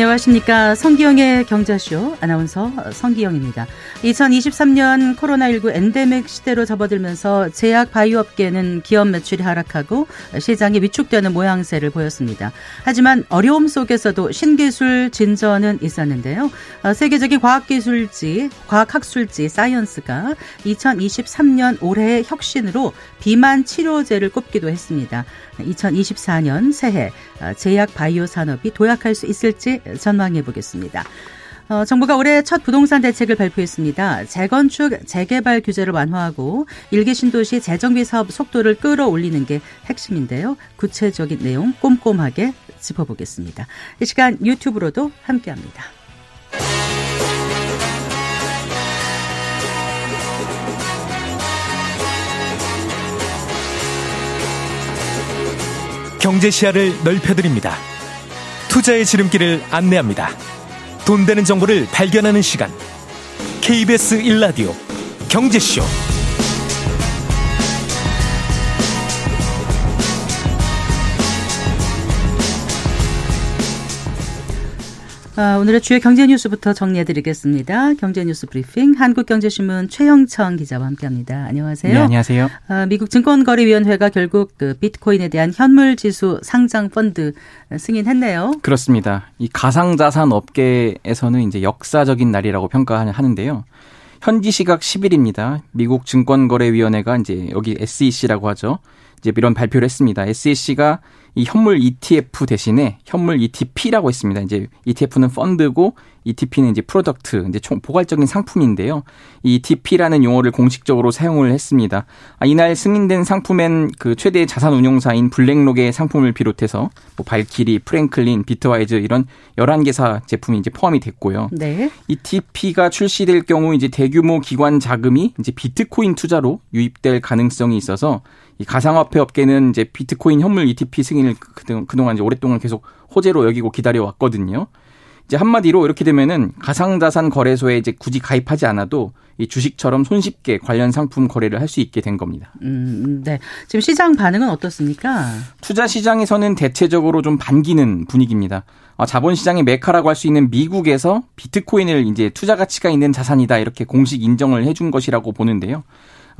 안녕하십니까. 성기영의 경제쇼 아나운서 성기영입니다. 2023년 코로나19 엔데믹 시대로 접어들면서 제약 바이오업계는 기업 매출이 하락하고 시장이 위축되는 모양새를 보였습니다. 하지만 어려움 속에서도 신기술 진전은 있었는데요. 세계적인 과학기술지, 과학학술지 사이언스가 2023년 올해의 혁신으로 비만 치료제를 꼽기도 했습니다. 2024년 새해 제약 바이오 산업이 도약할 수 있을지 전망해 보겠습니다. 어, 정부가 올해 첫 부동산 대책을 발표했습니다. 재건축, 재개발 규제를 완화하고 일개 신도시 재정비 사업 속도를 끌어올리는 게 핵심인데요. 구체적인 내용 꼼꼼하게 짚어보겠습니다. 이 시간 유튜브로도 함께합니다. 경제 시야를 넓혀드립니다. 투자의 지름길을 안내합니다. 돈 되는 정보를 발견하는 시간. KBS 1라디오 경제쇼. 오늘의 주요 경제 뉴스부터 정리해 드리겠습니다. 경제 뉴스 브리핑 한국경제신문 최영청 기자와 함께합니다. 안녕하세요. 네, 안녕하세요. 아, 미국 증권거래위원회가 결국 그 비트코인에 대한 현물 지수 상장 펀드 승인했네요. 그렇습니다. 이 가상자산 업계에서는 이제 역사적인 날이라고 평가하는데요. 현지 시각 10일입니다. 미국 증권거래위원회가 이제 여기 SEC라고 하죠. 이제 이런 발표를 했습니다. SEC가 이 현물 ETF 대신에 현물 ETP라고 했습니다. 이제 ETF는 펀드고 ETP는 이제 product, 이제 총 포괄적인 상품인데요. 이 ETP라는 용어를 공식적으로 사용을 했습니다. 아, 이날 승인된 상품엔 그 최대 자산 운용사인 블랙록의 상품을 비롯해서 뭐 발키리, 프랭클린, 비트와이즈 이런 11개사 제품이 이제 포함이 됐고요. 네. ETP가 출시될 경우 이제 대규모 기관 자금이 이제 비트코인 투자로 유입될 가능성이 있어서 이 가상화폐 업계는 이제 비트코인 현물 ETP 승인을 그동안 이제 오랫동안 계속 호재로 여기고 기다려 왔거든요. 이제 한마디로 이렇게 되면은 가상자산 거래소에 이제 굳이 가입하지 않아도 이 주식처럼 손쉽게 관련 상품 거래를 할 수 있게 된 겁니다. 음, 네. 지금 시장 반응은 어떻습니까? 투자 시장에서는 대체적으로 좀 반기는 분위기입니다. 어, 자본 시장의 메카라고 할 수 있는 미국에서 비트코인을 이제 투자 가치가 있는 자산이다 이렇게 공식 인정을 해준 것이라고 보는데요.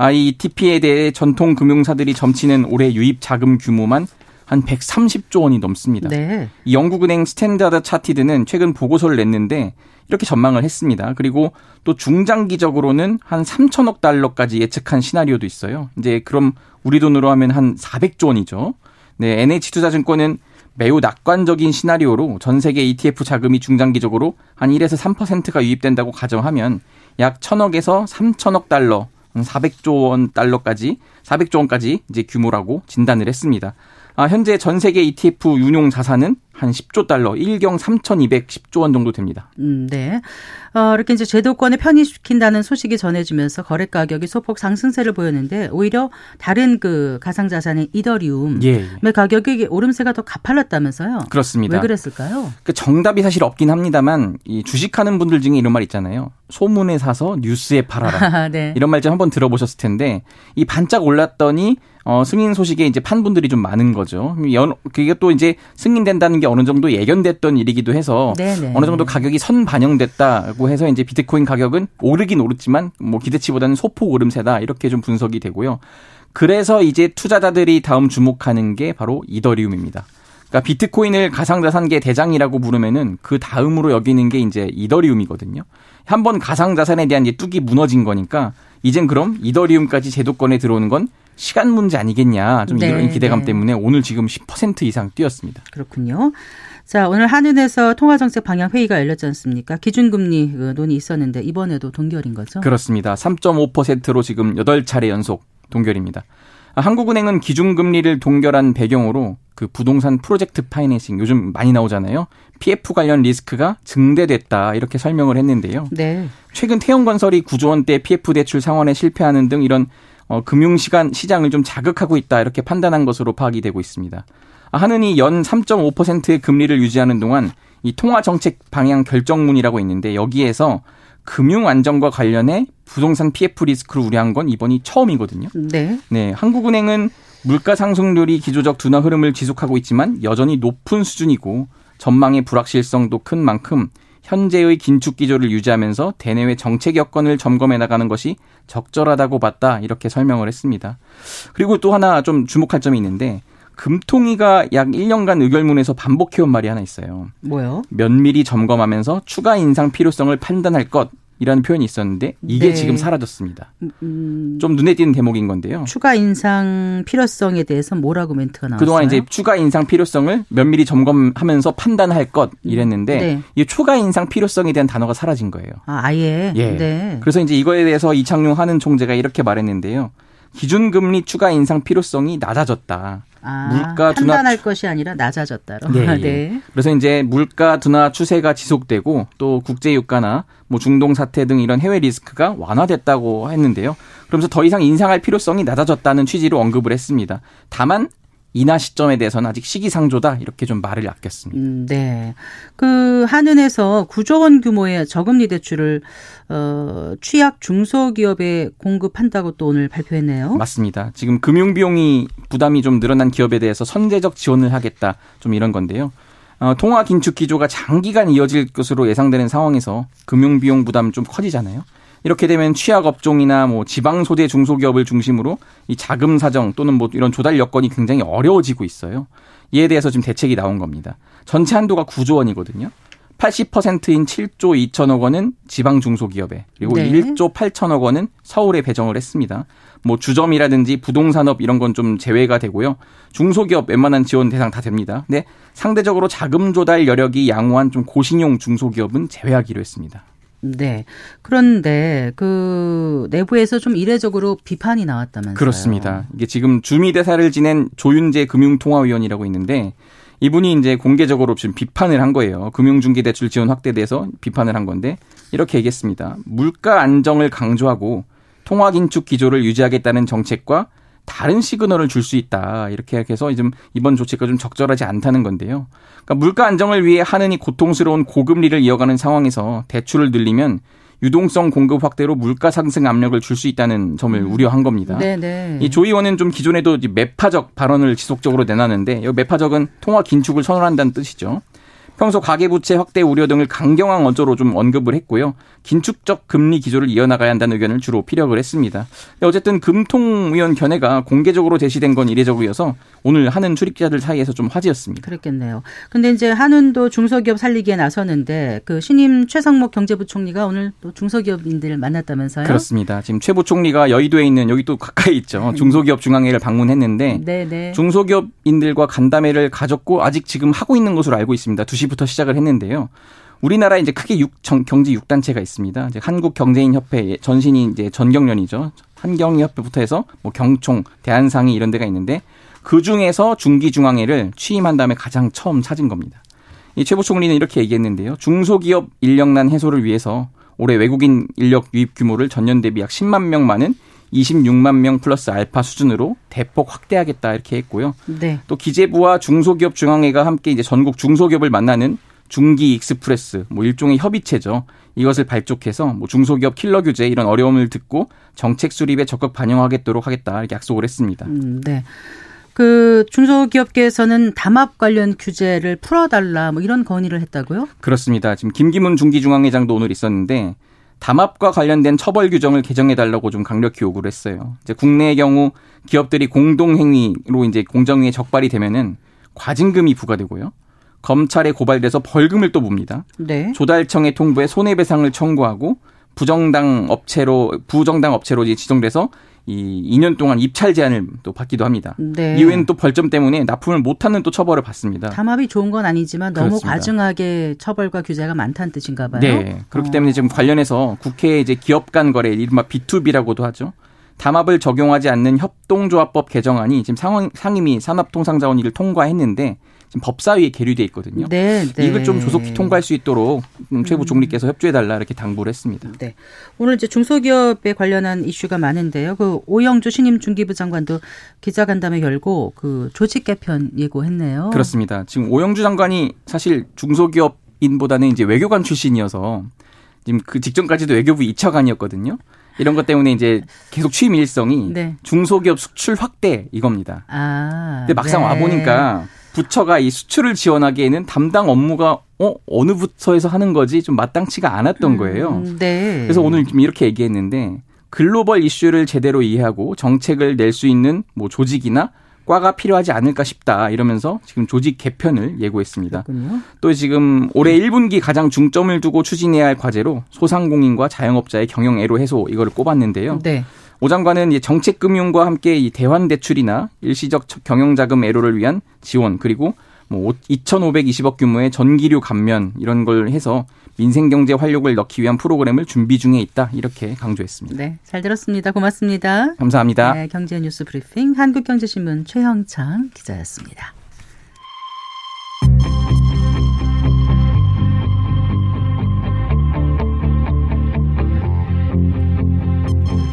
아, ETP에 대해 전통 금융사들이 점치는 올해 유입 자금 규모만 한 130조 원이 넘습니다. 네. 이 영국은행 스탠다드 차티드는 최근 보고서를 냈는데 이렇게 전망을 했습니다. 그리고 또 중장기적으로는 한 3천억 달러까지 예측한 시나리오도 있어요. 이제 그럼 우리 돈으로 하면 한 400조 원이죠. 네, NH투자증권은 매우 낙관적인 시나리오로 전 세계 ETF 자금이 중장기적으로 한 1에서 3%가 유입된다고 가정하면 약 1천억에서 3천억 달러, 400조 원 달러까지 400조 원까지 이제 규모라고 진단을 했습니다. 아, 현재 전 세계 ETF 운용 자산은 한 10조 달러, 1경 3,210조 원 정도 됩니다. 음, 네. 어, 이렇게 이제 제도권에 편입시킨다는 소식이 전해지면서 거래 가격이 소폭 상승세를 보였는데 오히려 다른 그 가상 자산인 이더리움의 예. 가격이 오름세가 더 가팔랐다면서요? 그렇습니다. 왜 그랬을까요? 그 정답이 사실 없긴 합니다만 이 주식하는 분들 중에 이런 말 있잖아요. 소문에 사서 뉴스에 팔아라. 네. 이런 말좀 한번 들어보셨을 텐데 이 반짝 올랐더니 어, 승인 소식에 이제 판 분들이 좀 많은 거죠. 연, 그게 또 이제 승인된다는 게 어느 정도 예견됐던 일이기도 해서 네네. 어느 정도 가격이 선 반영됐다고 해서 이제 비트코인 가격은 오르긴 오르지만 뭐 기대치보다는 소폭 오름세다 이렇게 좀 분석이 되고요. 그래서 이제 투자자들이 다음 주목하는 게 바로 이더리움입니다. 그러니까 비트코인을 가상자산계 대장이라고 부르면은 그 다음으로 여기는 게 이제 이더리움이거든요. 한 번 가상자산에 대한 이제 뚝이 무너진 거니까 이젠 그럼 이더리움까지 제도권에 들어오는 건 시간 문제 아니겠냐. 좀 네, 이런 기대감 네. 때문에 오늘 지금 10% 이상 뛰었습니다. 그렇군요. 자, 오늘 한은에서 통화정책 방향 회의가 열렸지 않습니까? 기준금리 그 논의 있었는데 이번에도 동결인 거죠? 그렇습니다. 3.5%로 지금 8차례 연속 동결입니다. 아, 한국은행은 기준금리를 동결한 배경으로 그 부동산 프로젝트 파이낸싱 요즘 많이 나오잖아요. PF 관련 리스크가 증대됐다 이렇게 설명을 했는데요. 네. 최근 태형건설이 9조 원대 PF 대출 상환에 실패하는 등 이런 어, 금융 시간 시장을 좀 자극하고 있다 이렇게 판단한 것으로 파악이 되고 있습니다. 아, 하느니 연 3.5%의 금리를 유지하는 동안 이 통화 정책 방향 결정문이라고 있는데 여기에서 금융 안정과 관련해 부동산 PF 리스크를 우려한 건 이번이 처음이거든요. 네. 네, 한국은행은 물가 상승률이 기조적 둔화 흐름을 지속하고 있지만 여전히 높은 수준이고 전망의 불확실성도 큰 만큼 현재의 긴축 기조를 유지하면서 대내외 정책 여건을 점검해 나가는 것이 적절하다고 봤다 이렇게 설명을 했습니다. 그리고 또 하나 좀 주목할 점이 있는데 금통위가 약 1년간 의결문에서 반복해온 말이 하나 있어요. 뭐요? 면밀히 점검하면서 추가 인상 필요성을 판단할 것 이라는 표현이 있었는데 이게 네. 지금 사라졌습니다. 음, 좀 눈에 띄는 대목인 건데요. 추가 인상 필요성에 대해서 뭐라고 멘트가 나왔어요? 그동안 이제 추가 인상 필요성을 면밀히 점검하면서 판단할 것 이랬는데 네. 이 추가 인상 필요성에 대한 단어가 사라진 거예요. 아, 아예. 예. 네. 그래서 이제 이거에 대해서 이창용 하는 총재가 이렇게 말했는데요. 기준금리 추가 인상 필요성이 낮아졌다. 아, 물가 둔화 판단할 것이 아니라 낮아졌다로. 네, 예. 네. 그래서 이제 물가 둔화 추세가 지속되고 또 국제 유가나 뭐 중동 사태 등 이런 해외 리스크가 완화됐다고 했는데요. 그러면서 더 이상 인상할 필요성이 낮아졌다는 취지로 언급을 했습니다. 다만 인하 시점에 대해서는 아직 시기상조다 이렇게 좀 말을 아꼈습니다. 음, 네. 그 한은에서 9조 원 규모의 저금리 대출을 어, 취약 중소기업에 공급한다고 또 오늘 발표했네요. 맞습니다. 지금 금융 비용이 부담이 좀 늘어난 기업에 대해서 선제적 지원을 하겠다 좀 이런 건데요. 어, 통화 긴축 기조가 장기간 이어질 것으로 예상되는 상황에서 금융 비용 부담 좀 커지잖아요. 이렇게 되면 취약 업종이나 뭐 지방 소재 중소기업을 중심으로 이 자금 사정 또는 뭐 이런 조달 여건이 굉장히 어려워지고 있어요. 이에 대해서 지금 대책이 나온 겁니다. 전체 한도가 9조 원이거든요. 80%인 7조 2천억 원은 지방 중소기업에 그리고 네. 1조 8천억 원은 서울에 배정을 했습니다. 뭐 주점이라든지 부동산업 이런 건 좀 제외가 되고요. 중소기업 웬만한 지원 대상 다 됩니다. 근데 상대적으로 자금 조달 여력이 양호한 좀 고신용 중소기업은 제외하기로 했습니다. 네. 그런데 그 내부에서 좀 이례적으로 비판이 나왔다면서요. 그렇습니다. 이게 지금 주미 대사를 지낸 조윤재 금융통화위원이라고 있는데 이분이 이제 공개적으로 지금 비판을 한 거예요. 금융중개대출 지원 확대에 대해서 비판을 한 건데 이렇게 얘기했습니다. 물가 안정을 강조하고 통화 긴축 기조를 유지하겠다는 정책과 다른 시그널을 줄 수 있다. 이렇게 해서 좀 이번 조치가 좀 적절하지 않다는 건데요. 그러니까 물가 안정을 위해 하느니 고통스러운 고금리를 이어가는 상황에서 대출을 늘리면 유동성 공급 확대로 물가 상승 압력을 줄 수 있다는 점을 음. 우려한 겁니다. 네네. 네. 이조 의원은 좀 기존에도 매파적 발언을 지속적으로 내놨는데 이 매파적은 통화 긴축을 선언한다는 뜻이죠. 평소 가계부채 확대 우려 등을 강경한 어조로 좀 언급을 했고요. 긴축적 금리 기조를 이어나가야 한다는 의견을 주로 피력을 했습니다. 어쨌든 금통위원 견해가 공개적으로 제시된 건 이례적이어서 오늘 하는 출입자들 사이에서 좀 화제였습니다. 그랬겠네요. 근데 이제 한은도 중소기업 살리기에 나서는데 그 신임 최상목 경제부총리가 오늘 또 중소기업인들을 만났다면서요? 그렇습니다. 지금 최 부총리가 여의도에 있는 여기 또 가까이 있죠. 중소기업 중앙회를 방문했는데 네네. 네. 중소기업인들과 간담회를 가졌고 아직 지금 하고 있는 것으로 알고 있습니다. 2시 2시부터 시작을 했는데요. 우리나라에 이제 크게 육, 정, 경제 6단체가 있습니다. 이제 한국경제인협회 전신이 이제 전경련이죠. 한경협회부터 해서 뭐 경총, 대한상의 이런 데가 있는데 그 중에서 중기중앙회를 취임한 다음에 가장 처음 찾은 겁니다. 이최 부총리는 이렇게 얘기했는데요. 중소기업 인력난 해소를 위해서 올해 외국인 인력 유입 규모를 전년 대비 약 10만 명 많은 26만 명 플러스 알파 수준으로 대폭 확대하겠다 이렇게 했고요. 네. 또 기재부와 중소기업 중앙회가 함께 이제 전국 중소기업을 만나는 중기 익스프레스 뭐 일종의 협의체죠. 이것을 발족해서 뭐 중소기업 킬러 규제 이런 어려움을 듣고 정책 수립에 적극 반영하겠도록 하겠다 이렇게 약속을 했습니다. 음, 네. 그 중소기업계에서는 담합 관련 규제를 풀어달라 뭐 이런 건의를 했다고요? 그렇습니다. 지금 김기문 중기중앙회장도 오늘 있었는데 담합과 관련된 처벌 규정을 개정해 달라고 좀 강력히 요구를 했어요. 이제 국내의 경우 기업들이 공동 행위로 이제 공정위에 적발이 되면은 과징금이 부과되고요. 검찰에 고발돼서 벌금을 또 묻니다. 네. 조달청에 통보해 손해배상을 청구하고 부정당 업체로 부정당 업체로 지정돼서 이 2년 동안 입찰 제한을 또 받기도 합니다. 네. 이후에는 또 벌점 때문에 납품을 못하는 또 처벌을 받습니다. 담합이 좋은 건 아니지만 너무 그렇습니다. 과중하게 처벌과 규제가 많다는 뜻인가 봐요. 네. 그렇기 어. 때문에 지금 관련해서 국회에 이제 기업 간 거래 이른바 B2B라고도 하죠. 담합을 적용하지 않는 협동조합법 개정안이 지금 상원, 상임위 산업통상자원위를 통과했는데 지금 법사위에 계류돼 있거든요. 네, 네. 이걸 좀 조속히 통과할 수 있도록 최 부총리께서 협조해 달라 이렇게 당부를 했습니다. 네. 오늘 이제 중소기업에 관련한 이슈가 많은데요. 그 오영주 신임 중기부 장관도 기자간담회 열고 그 조직 개편 예고했네요. 그렇습니다. 지금 오영주 장관이 사실 중소기업인보다는 이제 외교관 출신이어서 지금 그 직전까지도 외교부 2차관이었거든요. 이런 것 때문에 이제 계속 취임 일성이 네. 중소기업 수출 확대 이겁니다. 아, 근데 막상 네. 와 보니까 부처가 이 수출을 지원하기에는 담당 업무가 어 어느 부처에서 하는 거지 좀 마땅치가 않았던 거예요. 음, 네. 그래서 오늘 이렇게 얘기했는데 글로벌 이슈를 제대로 이해하고 정책을 낼 수 있는 뭐 조직이나 과가 필요하지 않을까 싶다 이러면서 지금 조직 개편을 예고했습니다. 그렇군요. 또 지금 올해 1분기 가장 중점을 두고 추진해야 할 과제로 소상공인과 자영업자의 경영 애로 해소 이거를 꼽았는데요. 네. 오 장관은 정책 금융과 함께 이 대환 대출이나 일시적 경영 자금 애로를 위한 지원 그리고 뭐 2,520억 규모의 전기료 감면 이런 걸 해서 민생 경제 활력을 넣기 위한 프로그램을 준비 중에 있다 이렇게 강조했습니다. 네, 잘 들었습니다. 고맙습니다. 감사합니다. 네, 경제 뉴스 브리핑 한국경제신문 최형창 기자였습니다.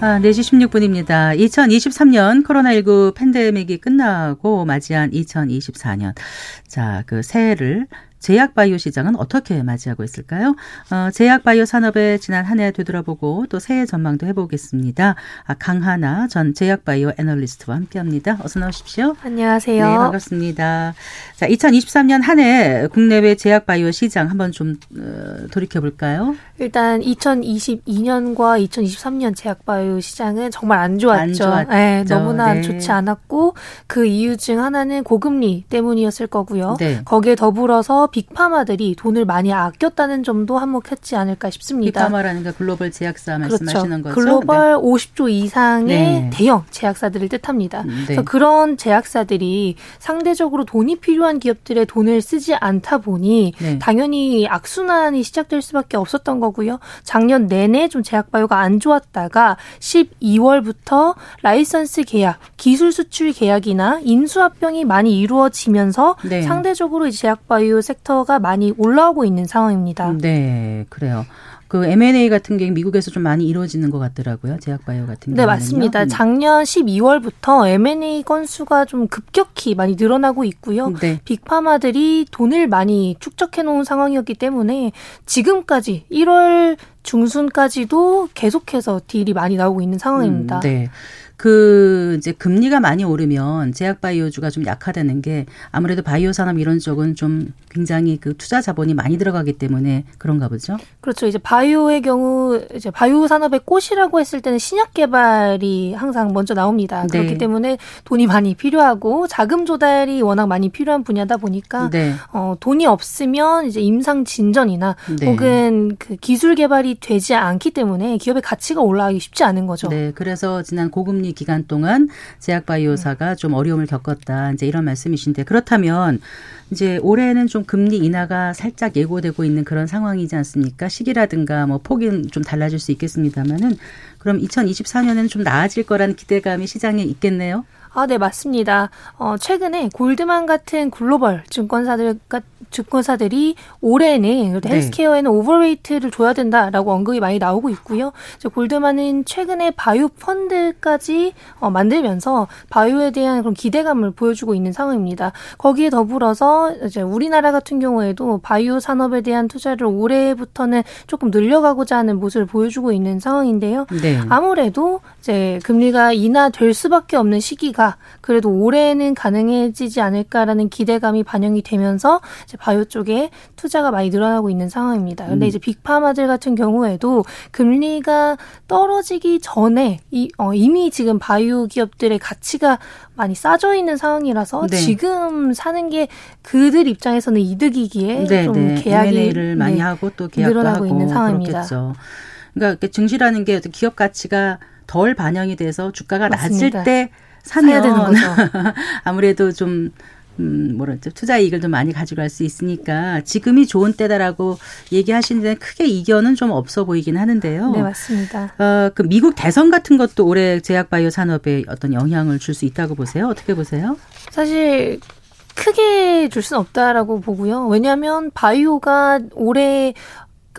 아, 4시 16분입니다. 2023년 코로나19 팬데믹이 끝나고 맞이한 2024년. 자, 그 새해를 제약바이오 시장은 어떻게 맞이하고 있을까요? 어, 제약바이오 산업의 지난 한 해 되돌아보고 또 새해 전망도 해보겠습니다. 아, 강하나 전 제약바이오 애널리스트와 함께합니다. 어서 나오십시오. 안녕하세요. 네, 반갑습니다. 자, 2023년 한 해 국내외 제약바이오 시장 한번 좀 어, 돌이켜 볼까요? 일단 2022년과 2023년 제약바이오 시장은 정말 안 좋았죠. 안 좋았죠. 네, 너무나 네. 좋지 않았고 그 이유 중 하나는 고금리 때문이었을 거고요. 네. 거기에 더불어서 빅파마들이 돈을 많이 아꼈다는 점도 한몫했지 않을까 싶습니다. 빅파마라는 게 글로벌 제약사 말씀하시는 거죠? 글로벌 50조 이상의 네. 대형 제약사들을 뜻합니다. 네. 그래서 그런 제약사들이 상대적으로 돈이 필요한 기업들의 돈을 쓰지 않다 보니 네. 당연히 악순환이 시작될 수밖에 없었던 거고요. 작년 내내 좀 제약바이오가 안 좋았다가 12월부터 라이선스 계약, 기술 수출 계약이나 인수합병이 많이 이루어지면서 네. 상대적으로 이 제약바이오 섹 터가 많이 올라오고 있는 상황입니다. 네, 그래요. 그 M&A 같은 게 미국에서 좀 많이 이루어지는 것 같더라고요. 제약바이오 같은 네, 경우는요. 맞습니다. 음. 작년 12월부터 M&A 건수가 좀 급격히 많이 늘어나고 있고요. 네. 빅파마들이 돈을 많이 축적해 놓은 상황이었기 때문에 지금까지 1월 중순까지도 계속해서 딜이 많이 나오고 있는 상황입니다. 음, 네. 그 이제 금리가 많이 오르면 제약 바이오주가 좀 약화되는 게 아무래도 바이오 산업 이런 쪽은 좀 굉장히 그 투자 자본이 많이 들어가기 때문에 그런가 보죠. 그렇죠. 이제 바이오의 경우 이제 바이오 산업의 꽃이라고 했을 때는 신약 개발이 항상 먼저 나옵니다. 네. 그렇기 때문에 돈이 많이 필요하고 자금 조달이 워낙 많이 필요한 분야다 보니까 네. 어, 돈이 없으면 이제 임상 진전이나 네. 혹은 그 기술 개발이 되지 않기 때문에 기업의 가치가 올라가기 쉽지 않은 거죠. 네, 그래서 지난 고금리 기간 동안 제약 바이오사가 좀 어려움을 겪었다. 이제 이런 말씀이신데 그렇다면 이제 올해는 좀 금리 인하가 살짝 예고되고 있는 그런 상황이지 않습니까? 시기라든가 뭐 폭은 좀 달라질 수 있겠습니다만은 그럼 2024년에는 좀 나아질 거라는 기대감이 시장에 있겠네요. 아, 네, 맞습니다. 어, 최근에 골드만 같은 글로벌 증권사들, 증권사들이 올해는 네. 헬스케어에는 overweight를 줘야 된다라고 언급이 많이 나오고 있고요. 골드만은 최근에 바이오 펀드까지 어, 만들면서 바이오에 대한 그런 기대감을 보여주고 있는 상황입니다. 거기에 더불어서 이제 우리나라 같은 경우에도 바이오 산업에 대한 투자를 올해부터는 조금 늘려가고자 하는 모습을 보여주고 있는 상황인데요. 네. 아무래도 이제 금리가 인하될 수밖에 없는 시기가 그래도 올해는 가능해지지 않을까라는 기대감이 반영이 되면서 바이오 쪽에 투자가 많이 늘어나고 있는 상황입니다. 근데 음. 이제 빅파마들 같은 경우에도 금리가 떨어지기 전에 이, 어, 이미 지금 바이오 기업들의 가치가 많이 싸져 있는 상황이라서 네. 지금 사는 게 그들 입장에서는 이득이기에 네, 좀 네. 계약이 M&A를 많이 네. 하고 또 계약도 늘어나고 하고 있는 상황입니다. 그렇겠죠. 그러니까 증시라는 게 기업 가치가 덜 반영이 돼서 주가가 맞습니다. 낮을 때 사야 되는 거죠. 아무래도 좀 음, 뭐랄까, 투자 이익을 좀 많이 가져갈 수 있으니까 지금이 좋은 때다라고 얘기하시는데 크게 이견은 좀 없어 보이긴 하는데요. 네, 맞습니다. 어, 그 미국 대선 같은 것도 올해 제약바이오 산업에 어떤 영향을 줄 수 있다고 보세요? 어떻게 보세요? 사실 크게 줄 수는 없다라고 보고요. 왜냐하면 바이오가 올해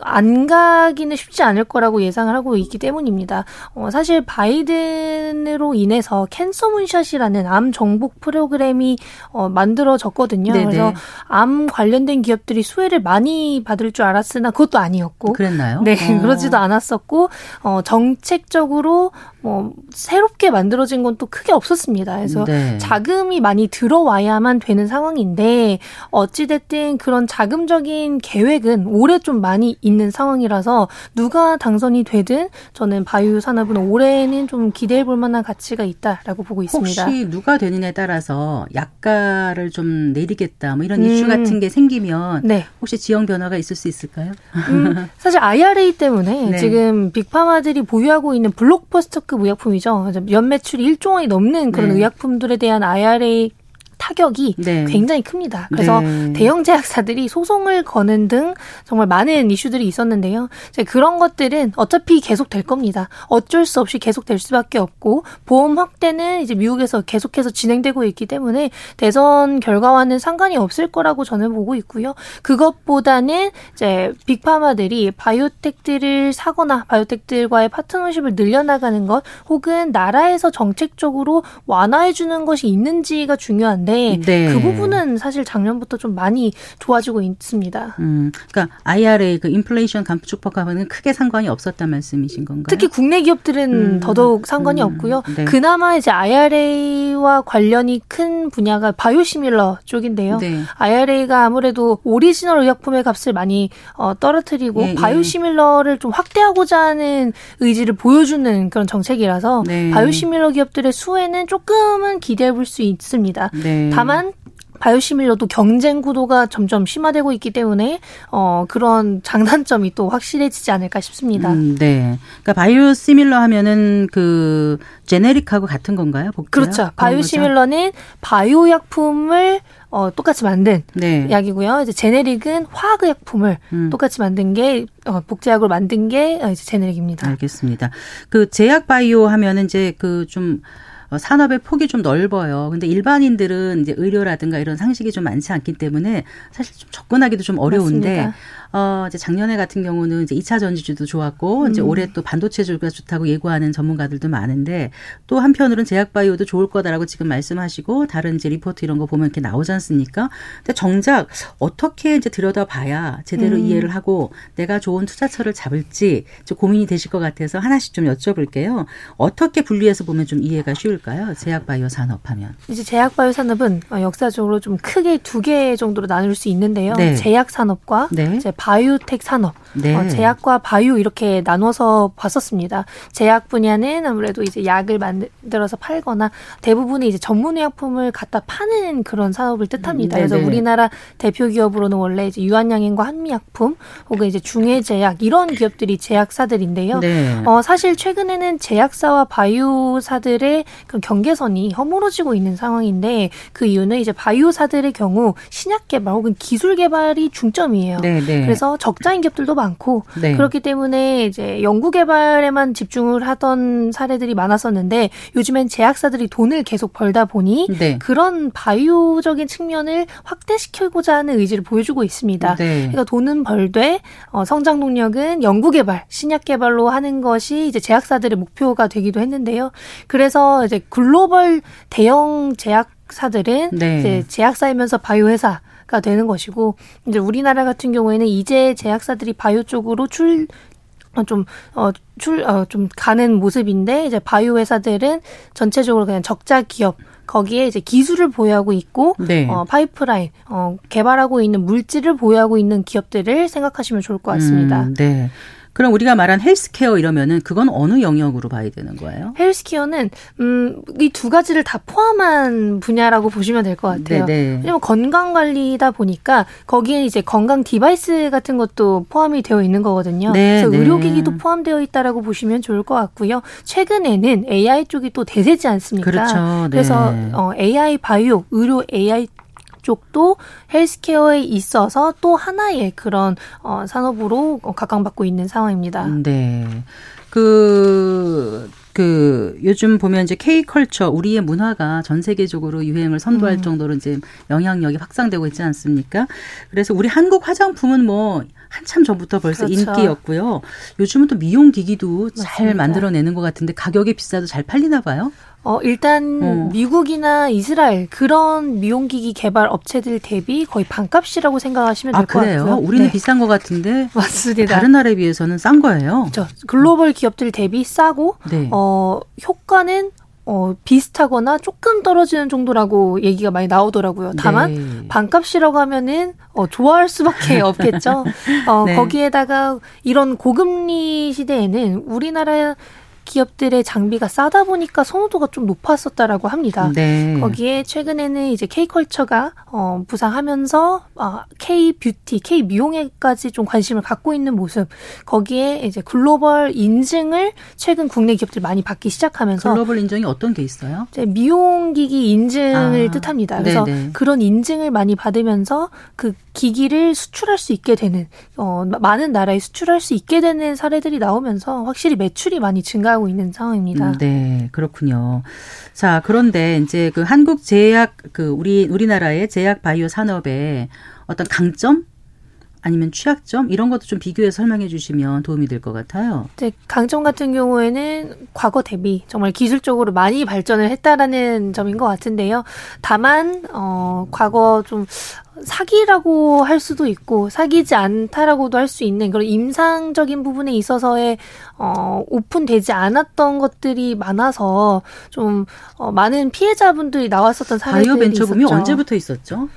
안 가기는 쉽지 않을 거라고 예상을 하고 있기 때문입니다. 어, 사실 바이든으로 인해서 캔서 문샷이라는 암 정복 프로그램이 어, 만들어졌거든요. 네네. 그래서 암 관련된 기업들이 수혜를 많이 받을 줄 알았으나 그것도 아니었고. 그랬나요? 네, 어. 그러지도 않았었고 어, 정책적으로 뭐 새롭게 만들어진 건 또 크게 없었습니다. 그래서 네. 자금이 많이 들어와야만 되는 상황인데 어찌 됐든 그런 자금적인 계획은 올해 좀 많이 있는 상황이라서 누가 당선이 되든 저는 바이오 산업은 올해는 좀 기대해 볼 만한 가치가 있다라고 보고 있습니다. 혹시 누가 되느냐에 따라서 약가를 좀 내리겠다 뭐 이런 음. 이슈 같은 게 생기면 네. 혹시 지형 변화가 있을 수 있을까요? 음, 사실 IRA 때문에 네. 지금 빅파마들이 보유하고 있는 블록버스터 급 의약품이죠. 연매출이 1조 원이 넘는 그런 네. 의약품들에 대한 IRA 타격이 네. 굉장히 큽니다. 그래서 네. 대형 제약사들이 소송을 거는 등 정말 많은 이슈들이 있었는데요. 이제 그런 것들은 어차피 계속 될 겁니다. 어쩔 수 없이 계속 될 수밖에 없고 보험 확대는 이제 미국에서 계속해서 진행되고 있기 때문에 대선 결과와는 상관이 없을 거라고 저는 보고 있고요. 그것보다는 이제 big pharma들이 biotech들을 사거나 biotech들과의 파트너십을 늘려나가는 것 혹은 나라에서 정책적으로 완화해 주는 것이 있는지가 중요한데 있는데 네. 그 부분은 사실 작년부터 좀 많이 좋아지고 있습니다. 음, 그러니까 IRA 그 인플레이션 감축 법과는 크게 상관이 없었단 말씀이신 건가요? 특히 국내 기업들은 음, 더더욱 상관이 음, 없고요. 네. 그나마 이제 IRA와 관련이 큰 분야가 바이오시밀러 쪽인데요. 네. IRA가 아무래도 오리지널 의약품의 값을 많이 어, 떨어뜨리고 예, 예. 바이오시밀러를 좀 확대하고자 하는 의지를 보여주는 그런 정책이라서 네. 바이오시밀러 기업들의 수혜는 조금은 기대해 볼 수 있습니다. 네. 네. 다만 바이오시밀러도 경쟁 구도가 점점 심화되고 있기 때문에 어 그런 장단점이 또 확실해지지 않을까 싶습니다. 음, 네. 그러니까 바이오시밀러 하면은 그 제네릭하고 같은 건가요? 복제요? 그렇죠. 바이오시밀러는 바이오 약품을 어, 똑같이 만든 네. 약이고요. 이제 제네릭은 화학의약품을 음. 똑같이 만든 게 어, 복제약으로 만든 게 어, 이제 제네릭입니다. 알겠습니다. 그 제약 바이오 하면은 이제 그좀 어, 산업의 폭이 좀 넓어요. 근데 일반인들은 이제 의료라든가 이런 상식이 좀 많지 않기 때문에 사실 좀 접근하기도 좀 어려운데 맞습니다. 어, 이제 작년에 같은 경우는 이제 2차 전지주도 좋았고 음. 이제 올해 또 반도체주가 좋다고 예고하는 전문가들도 많은데 또 한편으로는 제약바이오도 좋을 거다라고 지금 말씀하시고 다른 이제 리포트 이런 거 보면 이렇게 나오지 않습니까? 근데 정작 어떻게 이제 들여다봐야 제대로 음. 이해를 하고 내가 좋은 투자처를 잡을지 좀 고민이 되실 것 같아서 하나씩 좀 여쭤볼게요. 어떻게 분리해서 보면 좀 이해가 쉬울까요? 제약바이오 산업하면. 이제 제약바이오 산업은 어, 역사적으로 좀 크게 두 개 정도로 나눌 수 있는데요. 네. 제약 산업과 네. 바이오텍 산업, 네. 어, 제약과 바이오 이렇게 나눠서 봤었습니다. 제약 분야는 아무래도 이제 약을 만들어서 팔거나 대부분의 이제 전문 의약품을 갖다 파는 그런 산업을 뜻합니다. 음, 그래서 우리나라 대표 기업으로는 원래 이제 유한양행과 한미약품 혹은 이제 중해제약 이런 기업들이 제약사들인데요. 네. 어, 사실 최근에는 제약사와 바이오사들의 그 경계선이 허물어지고 있는 상황인데 그 이유는 이제 바이오사들의 경우 신약 개발 혹은 기술 개발이 중점이에요. 네, 네. 그래서 적자인 기업들도 많고 네. 그렇기 때문에 이제 연구 개발에만 집중을 하던 사례들이 많았었는데 요즘엔 제약사들이 돈을 계속 벌다 보니 네. 그런 바이오적인 측면을 확대시키고자 하는 의지를 보여주고 있습니다. 네. 그러니까 돈은 벌되 어, 성장 동력은 연구 개발, 신약 개발로 하는 것이 이제 제약사들의 목표가 되기도 했는데요. 그래서 이제 글로벌 대형 제약 사들은 네. 이제 제약사이면서 바이오 회사 가 되는 것이고 이제 우리나라 같은 경우에는 이제 제약사들이 바이오 쪽으로 출 어, 좀, 어, 출, 어, 좀 가는 모습인데, 이제 바이오 회사들은 전체적으로 그냥 적자 기업, 거기에 이제 기술을 보유하고 있고, 네. 어, 파이프라인, 어, 개발하고 있는 물질을 보유하고 있는 기업들을 생각하시면 좋을 것 같습니다. 음, 네. 그럼 우리가 말한 헬스케어 이러면은 그건 어느 영역으로 봐야 되는 거예요? 헬스케어는 음, 이 두 가지를 다 포함한 분야라고 보시면 될 것 같아요. 네네. 왜냐면 건강 관리다 보니까 거기에 이제 건강 device 같은 것도 포함이 되어 있는 거거든요. 네 그래서 의료기기도 포함되어 있다라고 보시면 좋을 것 같고요. 최근에는 AI 쪽이 또 대세지 않습니까? 그렇죠. 네. 그래서 어, AI 바이오, 의료 AI 쪽도 헬스케어에 있어서 또 하나의 그런 어, 산업으로 각광받고 있는 상황입니다. 네. 그그 요즘 보면 이제 K 컬처 우리의 문화가 전 세계적으로 유행을 선도할 음. 정도로 이제 영향력이 확산되고 있지 않습니까? 그래서 우리 한국 화장품은 뭐 한참 전부터 벌써 그렇죠. 인기였고요. 요즘은 또 미용 기기도 잘 맞습니다. 만들어내는 것 같은데 가격이 비싸도 잘 팔리나 봐요. 어, 일단 어. 미국이나 이스라엘 그런 미용기기 개발 업체들 대비 거의 반값이라고 생각하시면 아될것 그래요? 같고요. 우리는 네. 비싼 것 같은데 맞습니다. 다른 나라에 비해서는 싼 거예요. 그렇죠. 글로벌 기업들 대비 싸고 네. 어, 효과는 어, 비슷하거나 조금 떨어지는 정도라고 얘기가 많이 나오더라고요. 다만 네. 반값이라고 하면은 어, 좋아할 수밖에 없겠죠. 어, 네. 거기에다가 이런 고금리 시대에는 우리나라 기업들의 장비가 싸다 보니까 선호도가 좀 높았었다라고 합니다. 네. 거기에 최근에는 이제 K컬처가 어, 부상하면서 아, K 뷰티, K 미용에까지 좀 관심을 갖고 있는 모습. 거기에 이제 글로벌 인증을 최근 국내 기업들 많이 받기 시작하면서 글로벌 인정이 어떤 게 있어요? 이제 미용기기 인증을 아, 뜻합니다. 그래서 네네. 그런 인증을 많이 받으면서 그 기기를 수출할 수 있게 되는 어, 많은 나라에 수출할 수 있게 되는 사례들이 나오면서 확실히 매출이 많이 증가하고 있는 상황입니다. 음, 네, 그렇군요. 자, 그런데 이제 그 한국 제약 그 우리 우리나라의 제약 바이오 산업의 어떤 강점 아니면 취약점 이런 것도 좀 비교해서 설명해 주시면 도움이 될 것 같아요. 이제 강점 같은 경우에는 과거 대비 정말 기술적으로 많이 발전을 했다라는 점인 것 같은데요. 다만 어 과거 좀 사기라고 할 수도 있고 사기지 않다라고도 할 수 있는 그런 임상적인 부분에 있어서의 어 오픈되지 않았던 것들이 많아서 좀 어, 많은 피해자분들이 나왔었던 사례들이 바이오 벤처붐이 있었죠. 언제부터 있었죠?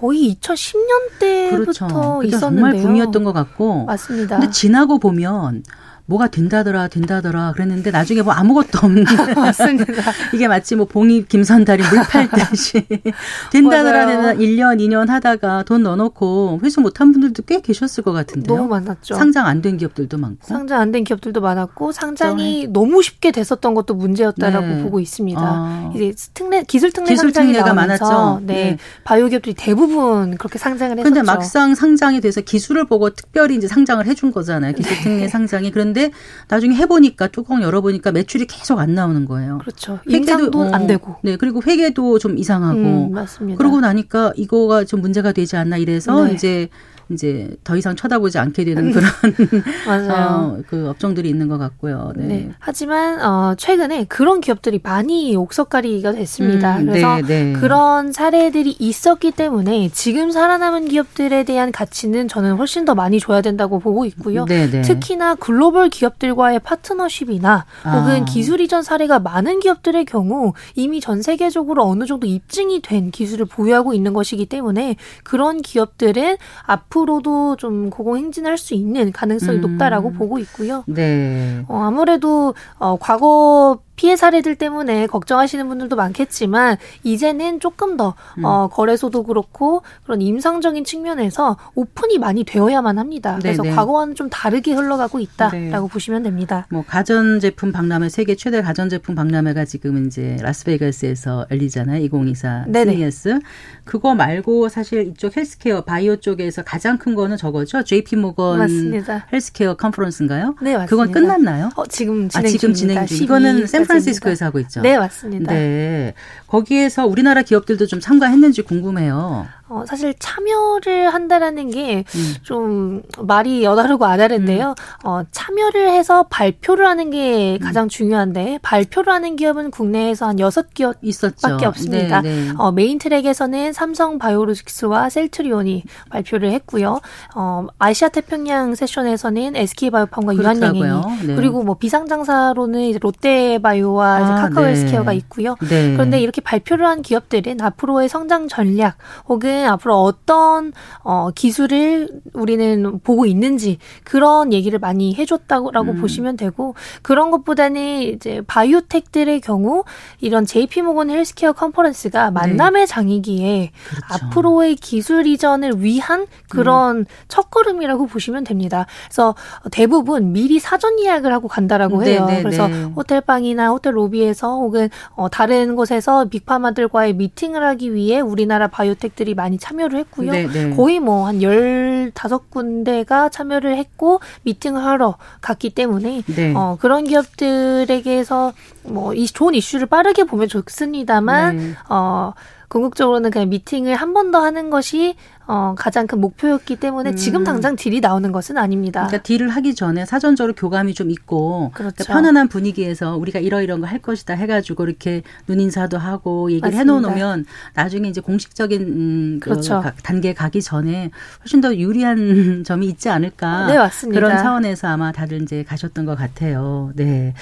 거의 2010년대부터 그렇죠. 그게 있었는데요. 정말 붐이었던 것 같고. 맞습니다. 근데 지나고 보면 뭐가 된다더라 된다더라 그랬는데 나중에 뭐 아무것도 없는 맞습니다. 이게 마치 뭐 봉이 김선달이 물 팔듯이 된다더라. 된다 1년 2년 하다가 돈 넣어놓고 회수 못한 분들도 꽤 계셨을 것 같은데요. 너무 많았죠. 상장 안 된 기업들도 많고. 상장 안 된 기업들도 많았고 상장이 너무 쉽게 됐었던 것도 문제였다라고 네. 보고 있습니다. 아. 이제 특례 기술 특례 기술 상장이 특례가 많았죠. 네, 네. 바이오 기업들이 대부분 그렇게 상장을 했었죠. 근데 막상 상장이 돼서 기술을 보고 특별히 이제 상장을 해준 거잖아요. 기술 네. 특례 상장이. 그런데 나중에 해보니까 뚜껑 열어보니까 매출이 계속 안 나오는 거예요. 그렇죠. 임상도 어, 안 되고. 네. 그리고 회계도 좀 이상하고. 음, 맞습니다. 그러고 나니까 이거가 좀 문제가 되지 않나 이래서 네. 이제 이제 더 이상 쳐다보지 않게 되는 그런 맞아요. 어, 그 업종들이 있는 것 같고요. 네. 네. 하지만 어, 최근에 그런 기업들이 많이 옥석가리가 됐습니다. 음, 그래서 네, 네. 그런 사례들이 있었기 때문에 지금 살아남은 기업들에 대한 가치는 저는 훨씬 더 많이 줘야 된다고 보고 있고요. 네, 네. 특히나 글로벌 기업들과의 파트너십이나 아. 혹은 기술 이전 사례가 많은 기업들의 경우 이미 전 세계적으로 어느 정도 입증이 된 기술을 보유하고 있는 것이기 때문에 그런 기업들은 앞으로 도 좀 고공행진할 수 있는 가능성이 음. 높다라고 보고 있고요. 네. 어, 아무래도 어, 과거 피해 사례들 때문에 걱정하시는 분들도 많겠지만 이제는 조금 더 음. 어, 거래소도 그렇고 그런 임상적인 측면에서 오픈이 많이 되어야만 합니다. 그래서 네네. 과거와는 좀 다르게 흘러가고 있다라고 네. 보시면 됩니다. 뭐 가전 제품 박람회 세계 최대 가전 제품 박람회가 지금 이제 라스베이거스에서 열리잖아요. 2024 네네. CES. 그거 말고 사실 이쪽 헬스케어 바이오 쪽에서 가장 큰 거는 저거죠. JP 모건 맞습니다. 헬스케어 컨퍼런스인가요? 네, 맞습니다. 그건 끝났나요? 어, 지금 아, 진행 지금 중입니다. 진행 중. 이거는 12일까지입니다. 샌프란시스코에서 하고 있죠. 네, 맞습니다. 네. 거기에서 우리나라 기업들도 좀 참가했는지 궁금해요. 어, 사실 참여를 한다라는 게 음. 좀 말이 어 다르고 아 다른데요. 어, 참여를 해서 발표를 하는 게 음. 가장 중요한데 발표를 하는 기업은 국내에서 한 여섯 기업 있었죠. 밖에 없습니다. 네, 네. 어, main track에서는 삼성 바이오로직스와 셀트리온이 발표를 했고요. 어, 아시아 태평양 세션에서는 SK 바이오팜과 유한양행이. 네. 그리고 뭐 비상장사로는 이제 롯데바이오와 이제 아, 카카오 네. 헬스케어가 있고요. 네. 그런데 이렇게 발표를 한 기업들은 앞으로의 성장 전략 혹은 앞으로 어떤 어, 기술을 우리는 보고 있는지 그런 얘기를 많이 해줬다고 음. 보시면 되고 그런 것보다는 이제 바이오텍들의 경우 이런 JP 모건 헬스케어 컨퍼런스가 만남의 장이기에 네. 그렇죠. 앞으로의 기술 이전을 위한 그런 첫걸음이라고 보시면 됩니다. 그래서 대부분 미리 사전 예약을 하고 간다라고 네, 해요. 네, 그래서 네. 호텔 방이나 호텔 로비에서 혹은 어, 다른 곳에서 빅파마들과의 미팅을 하기 위해 우리나라 바이오텍들이 많이 많이 참여를 했고요. 네, 네. 거의 뭐 한 열다섯 군데가 참여를 했고 미팅을 하러 갔기 때문에 네. 어, 그런 기업들에게서 뭐 이 좋은 이슈를 빠르게 보면 좋습니다만 네. 어 궁극적으로는 그냥 미팅을 한 번 더 하는 것이 어 가장 큰 목표였기 때문에 지금 음. 당장 딜이 나오는 것은 아닙니다. 그러니까 딜을 하기 전에 사전적으로 교감이 좀 있고 그렇죠. 그러니까 편안한 분위기에서 우리가 이러이런 거할 것이다 해가지고 이렇게 눈인사도 하고 얘기를 맞습니다. 해놓으면 나중에 이제 공식적인 음, 그 그렇죠. 가- 단계 가기 전에 훨씬 더 유리한 점이 있지 않을까 네, 맞습니다. 그런 차원에서 아마 다들 이제 가셨던 것 같아요. 네.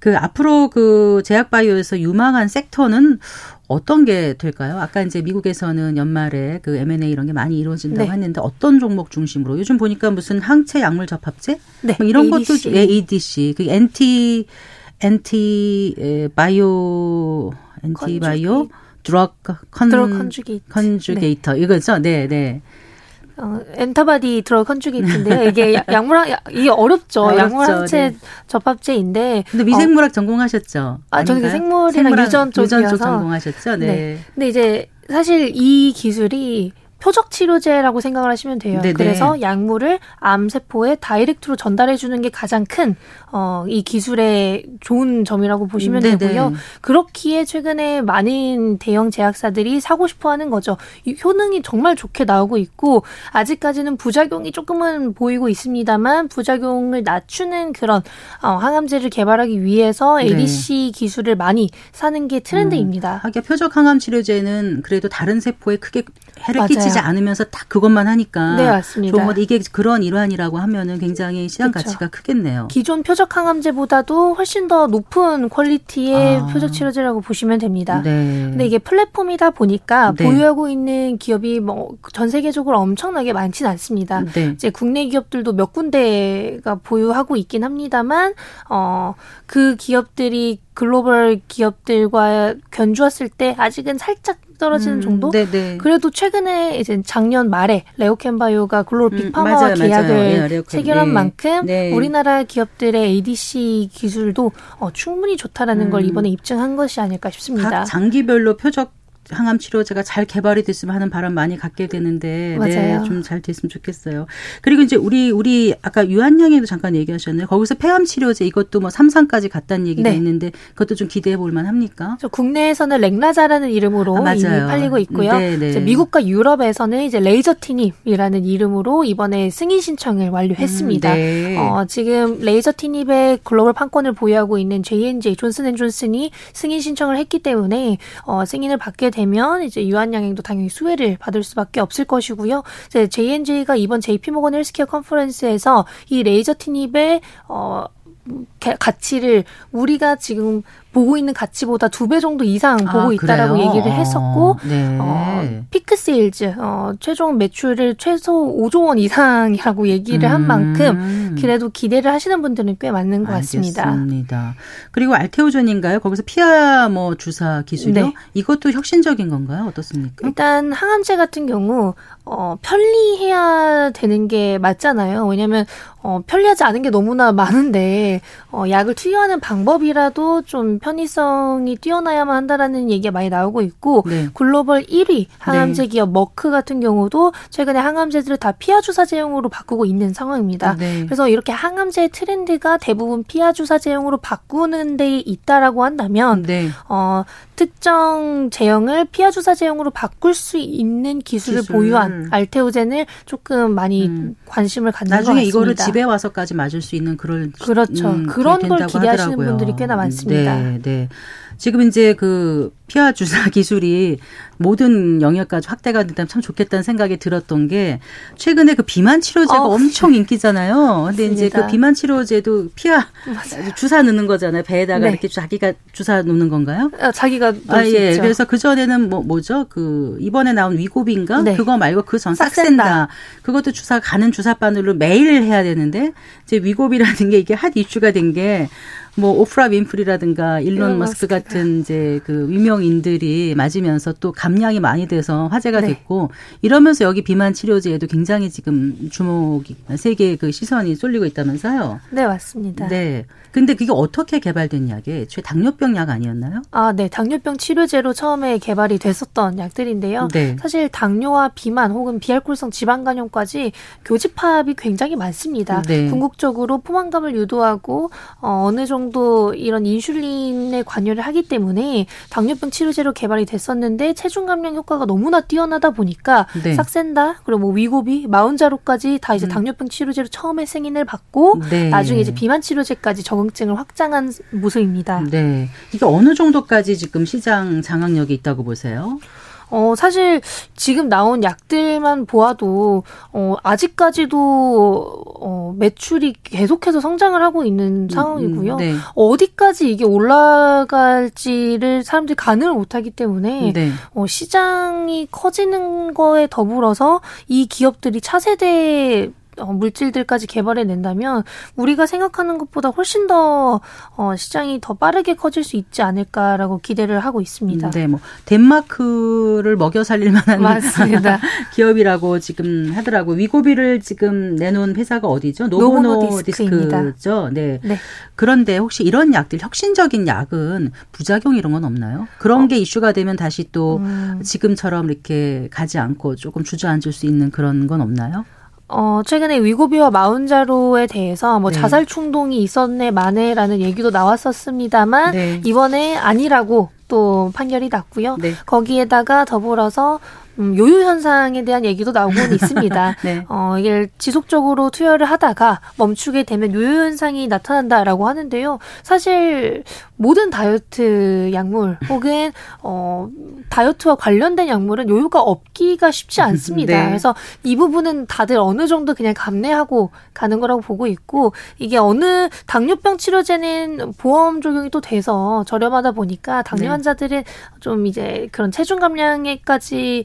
그 앞으로 그 제약바이오에서 유망한 섹터는 어떤 게 될까요? 아까 이제 미국에서는 연말에 그 M&A 이런 게 많이 이루어진다고 네. 했는데 어떤 종목 중심으로 요즘 보니까 무슨 항체 약물 접합제 네, 뭐 이런 ADC. 것도 ADC 그 anti anti 에, 바이오 엔티 바이오 drug con. conjugator 이거죠. 네, 네. 어, antibody drug conjugate인데요. 이게 야- 약물 약- 이게 어렵죠. 어렵죠. 약물 항체 네. 접합제인데 근데 미생물학 전공하셨죠? 아, 저는 그? 생물이랑 유전 유전 쪽 쪽이어서. 전공하셨죠? 네. 네. 근데 이제 사실 이 기술이 표적 치료제라고 생각을 하시면 돼요. 네네. 그래서 약물을 암 세포에 다이렉트로 전달해 주는 게 가장 큰 어, 이 기술의 좋은 점이라고 보시면 네네. 되고요. 그렇기에 최근에 많은 대형 제약사들이 사고 싶어 하는 거죠. 이 효능이 정말 좋게 나오고 있고 아직까지는 부작용이 조금은 보이고 있습니다만 부작용을 낮추는 그런 어, 항암제를 개발하기 위해서 네. ADC 기술을 많이 사는 게 트렌드입니다. 하기야 표적 항암 치료제는 그래도 다른 세포에 크게 해를. 끼치 지 않으면서 딱 그것만 하니까 네, 맞습니다. 좋은 건데 이게 그런 일환이라고 하면은 굉장히 시장 그쵸. 가치가 크겠네요. 기존 표적 항암제보다도 훨씬 더 높은 퀄리티의 아. 표적 치료제라고 보시면 됩니다. 네. 근데 이게 플랫폼이다 보니까 네. 보유하고 있는 기업이 뭐 전 세계적으로 엄청나게 많지는 않습니다. 네. 이제 국내 기업들도 몇 군데가 보유하고 있긴 합니다만 어 그 기업들이 글로벌 기업들과 견주었을 때 아직은 살짝 떨어지는 음, 정도? 네네. 그래도 최근에 이제 작년 말에 레오캔바이오가 글로벌 음, 맞아요, 맞아요. 계약을 예. 체결한 네. 만큼 네. 우리나라 기업들의 ADC 기술도 어, 충분히 좋다라는 걸 음. 이번에 입증한 것이 아닐까 싶습니다. 각 장기별로 표적 항암 치료제가 잘 개발이 됐으면 하는 바람 많이 갖게 되는데. 네, 좀 잘 됐으면 좋겠어요. 그리고 이제 우리 우리 아까 유한양행도 잠깐 얘기하셨네요. 거기서 폐암 치료제 이것도 뭐 3상까지 갔다는 얘기가 네. 있는데 그것도 좀 기대해 볼 만합니까? 저 국내에서는 렉라자라는 이름으로 아. 이미 팔리고 있고요. 네, 네. 미국과 유럽에서는 이제 레이저티닙이라는 이름으로 이번에 승인 신청을 완료했습니다. 음, 네. 어, 지금 레이저티닙의 글로벌 판권을 보유하고 있는 J&J 존슨앤존슨이 승인 신청을 했기 때문에 어, 승인을 받게 되면 이제 유한양행도 당연히 수혜를 받을 수밖에 없을 것이고요. 이제 J&J가 이번 JP모건 헬스케어 컨퍼런스에서 이 레이저티닙의 어, 가- 가치를 우리가 지금 보고 있는 가치보다 두 배 정도 이상 보고 아, 있다라고 그래요? 얘기를 했었고 어, 네. 어, peak sales 어, 최종 매출을 최소 5조 원 이상이라고 얘기를 한 만큼 음. 그래도 기대를 하시는 분들은 꽤 많은 것 같습니다. 알겠습니다. 그리고 알테오젠인가요? 거기서 피하 뭐 주사 기술이요? 네. 이것도 혁신적인 건가요? 어떻습니까? 일단 항암제 같은 경우 어, 편리해야 되는 게 맞잖아요. 왜냐하면 어, 편리하지 않은 게 너무나 많은데 어, 약을 투여하는 방법이라도 좀 편의성이 뛰어나야만 한다라는 얘기가 많이 나오고 있고 네. 글로벌 1위 항암제 기업 머크 같은 경우도 최근에 항암제들을 다 피하 주사제형으로 바꾸고 있는 상황입니다. 네. 그래서 이렇게 항암제의 트렌드가 대부분 피하 주사제형으로 바꾸는 데 있다라고 한다면 네. 어, 특정 제형을 피하 주사 제형으로 바꿀 수 있는 기술을 기술. 보유한 알테오젠을 조금 많이 음. 관심을 갖는 것 나중에 같습니다. 이거를 집에 와서까지 맞을 수 있는 그런 그렇죠. 음, 그런 걸 기대하시는 하더라고요. 분들이 꽤나 많습니다. 네, 네. 지금 이제 그 피하 주사 기술이 모든 영역까지 확대가 된다면 참 좋겠다는 생각이 들었던 게 최근에 그 비만 치료제가 어. 엄청 인기잖아요. 근데 이제 맞습니다. 그 비만 치료제도 피하 주사 넣는 거잖아요. 배에다가 네. 이렇게 자기가 주사 놓는 건가요? 어, 자기가 아, 예. 있죠. 그래서 그 전에는 뭐, 뭐죠? 그, 이번에 나온 위고비인가? 네. 그거 말고 그 전 싹센다. 그것도 주사 가는 주사 바늘로 매일 해야 되는데, 이제 위고비라는 게 이게 핫 이슈가 된 게, 뭐 오프라 윈프리라든가 일론 일론 머스크. 같은 이제 그 유명 인들이 맞으면서 또 감량이 많이 돼서 화제가 네. 됐고 이러면서 여기 비만 치료제에도 굉장히 지금 주목이 세계의 그 시선이 쏠리고 있다면서요. 네, 맞습니다. 네. 근데 그게 어떻게 개발된 약이에요? 애초에 당뇨병 약 아니었나요? 아, 네. 당뇨병 치료제로 처음에 개발이 됐었던 약들인데요. 네. 사실 당뇨와 비만 혹은 비알코올성 지방 간염까지 교집합이 굉장히 많습니다. 네. 궁극적으로 포만감을 유도하고 어, 어느 정도 이런 인슐린에 관여를 하기 때문에 당뇨병 치료제로 개발이 됐었는데 체중 감량 효과가 너무나 뛰어나다 보니까 네. 음. 삭센다 그리고 뭐 위고비, 마운자로까지 다 이제 당뇨병 치료제로 처음에 승인을 받고 네. 나중에 이제 비만 치료제까지 적응증을 확장한 모습입니다. 네. 이게 어느 정도까지 지금 시장 장악력이 있다고 보세요? 어, 사실 지금 나온 약들만 보아도 어, 아직까지도 어, 매출이 계속해서 성장을 하고 있는 상황이고요. 네. 어디까지 이게 올라갈지를 사람들이 가늠을 못하기 때문에 네. 어, 시장이 커지는 거에 더불어서 이 기업들이 차세대 어, 물질들까지 개발해 낸다면 우리가 생각하는 것보다 훨씬 더 어, 시장이 더 빠르게 커질 수 있지 않을까라고 기대를 하고 있습니다. 네, 뭐 덴마크를 먹여 살릴 만한 맞습니다. 기업이라고 지금 하더라고. 요 위고비를 지금 내놓은 회사가 어디죠? 노보노디스크죠. 네. 네. 그런데 혹시 이런 약들 혁신적인 약은 부작용 이런 건 없나요? 그런 게 이슈가 되면 다시 또 음. 지금처럼 이렇게 가지 않고 조금 주저앉을 수 있는 그런 건 없나요? 어, 최근에 위고비와 마운자로에 대해서 뭐 네. 자살 충동이 있었네 마네라는 얘기도 나왔었습니다만 네. 이번에 아니라고 또 판결이 났고요. 네. 거기에다가 더불어서 음, 요요 현상에 대한 얘기도 나오곤 있습니다. 네. 어, 이게 지속적으로 투여를 하다가 멈추게 되면 요요 현상이 나타난다라고 하는데요. 사실 모든 다이어트 약물 혹은 어, 다이어트와 관련된 약물은 요요가 없기가 쉽지 않습니다. 네. 그래서 이 부분은 다들 어느 정도 그냥 감내하고 가는 거라고 보고 있고 이게 어느 당뇨병 치료제는 보험 적용이 또 돼서 저렴하다 보니까 당뇨 네. 환자들은 좀 이제 그런 체중 감량에까지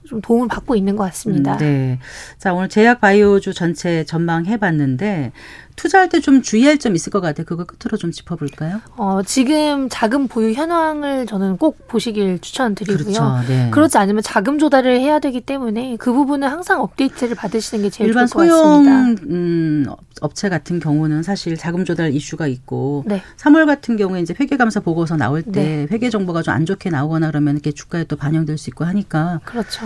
좀 도움을 받고 있는 것 같습니다. 음, 네. 자, 오늘 제약 바이오주 전체 전망해 봤는데 투자할 때 좀 주의할 점 있을 것 같아요. 그거 끝으로 좀 짚어볼까요? 어, 지금 자금 보유 현황을 저는 꼭 보시길 추천드리고요. 그렇죠. 네. 그렇지 않으면 자금 조달을 해야 되기 때문에 그 부분은 항상 업데이트를 받으시는 게 제일 일반 좋을 것 소형 같습니다. 음, 업체 같은 경우는 사실 자금 조달 이슈가 있고 네. 3월 같은 경우에 이제 회계감사 보고서 나올 때 네. 회계 정보가 좀 안 좋게 나오거나 그러면 이렇게 주가에 또 반영될 수 있고 하니까 그렇죠.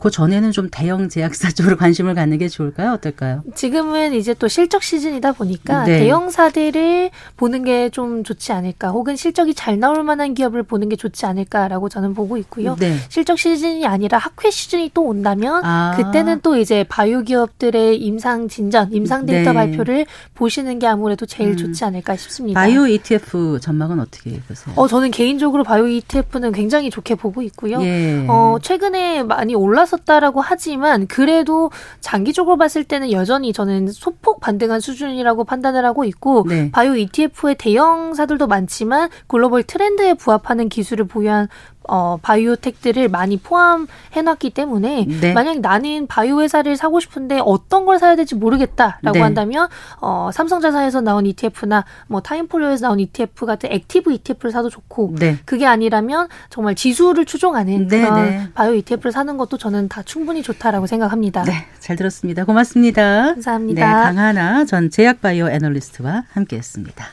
그 전에는 좀 대형 제약사 쪽으로 관심을 갖는 게 좋을까요? 어떨까요? 지금은 이제 또 실적 시즌이다 보니까 네. 대형사들을 보는 게 좀 좋지 않을까, 혹은 실적이 잘 나올 만한 기업을 보는 게 좋지 않을까라고 저는 보고 있고요. 네. 실적 시즌이 아니라 학회 시즌이 또 온다면 아. 그때는 또 이제 바이오 기업들의 임상 진전, 임상 데이터 네. 발표를 보시는 게 아무래도 제일 음. 좋지 않을까 싶습니다. 바이오 ETF 전망은 어떻게 보세요? 어, 저는 개인적으로 바이오 ETF는 굉장히 좋게 보고 있고요. 예. 어, 최근에 많이 올 랐었다라고 하지만 그래도 장기적으로 봤을 때는 여전히 저는 소폭 반등한 수준이라고 판단을 하고 있고 네. 바이오 ETF의 대형사들도 많지만 글로벌 트렌드에 부합하는 기술을 보유한 어, biotech들을 많이 포함해놨기 때문에 네. 만약 나는 바이오 회사를 사고 싶은데 어떤 걸 사야 될지 모르겠다라고 네. 한다면 어, 삼성자산에서 나온 ETF나 뭐 타임폴리오에서 나온 ETF 같은 active ETF를 사도 좋고 네. 그게 아니라면 정말 지수를 추종하는 네, 그런 네. 바이오 ETF를 사는 것도 저는 다 충분히 좋다라고 생각합니다. 네, 잘 들었습니다. 고맙습니다. 감사합니다. 네, 강하나 전 제약바이오 애널리스트와 함께했습니다.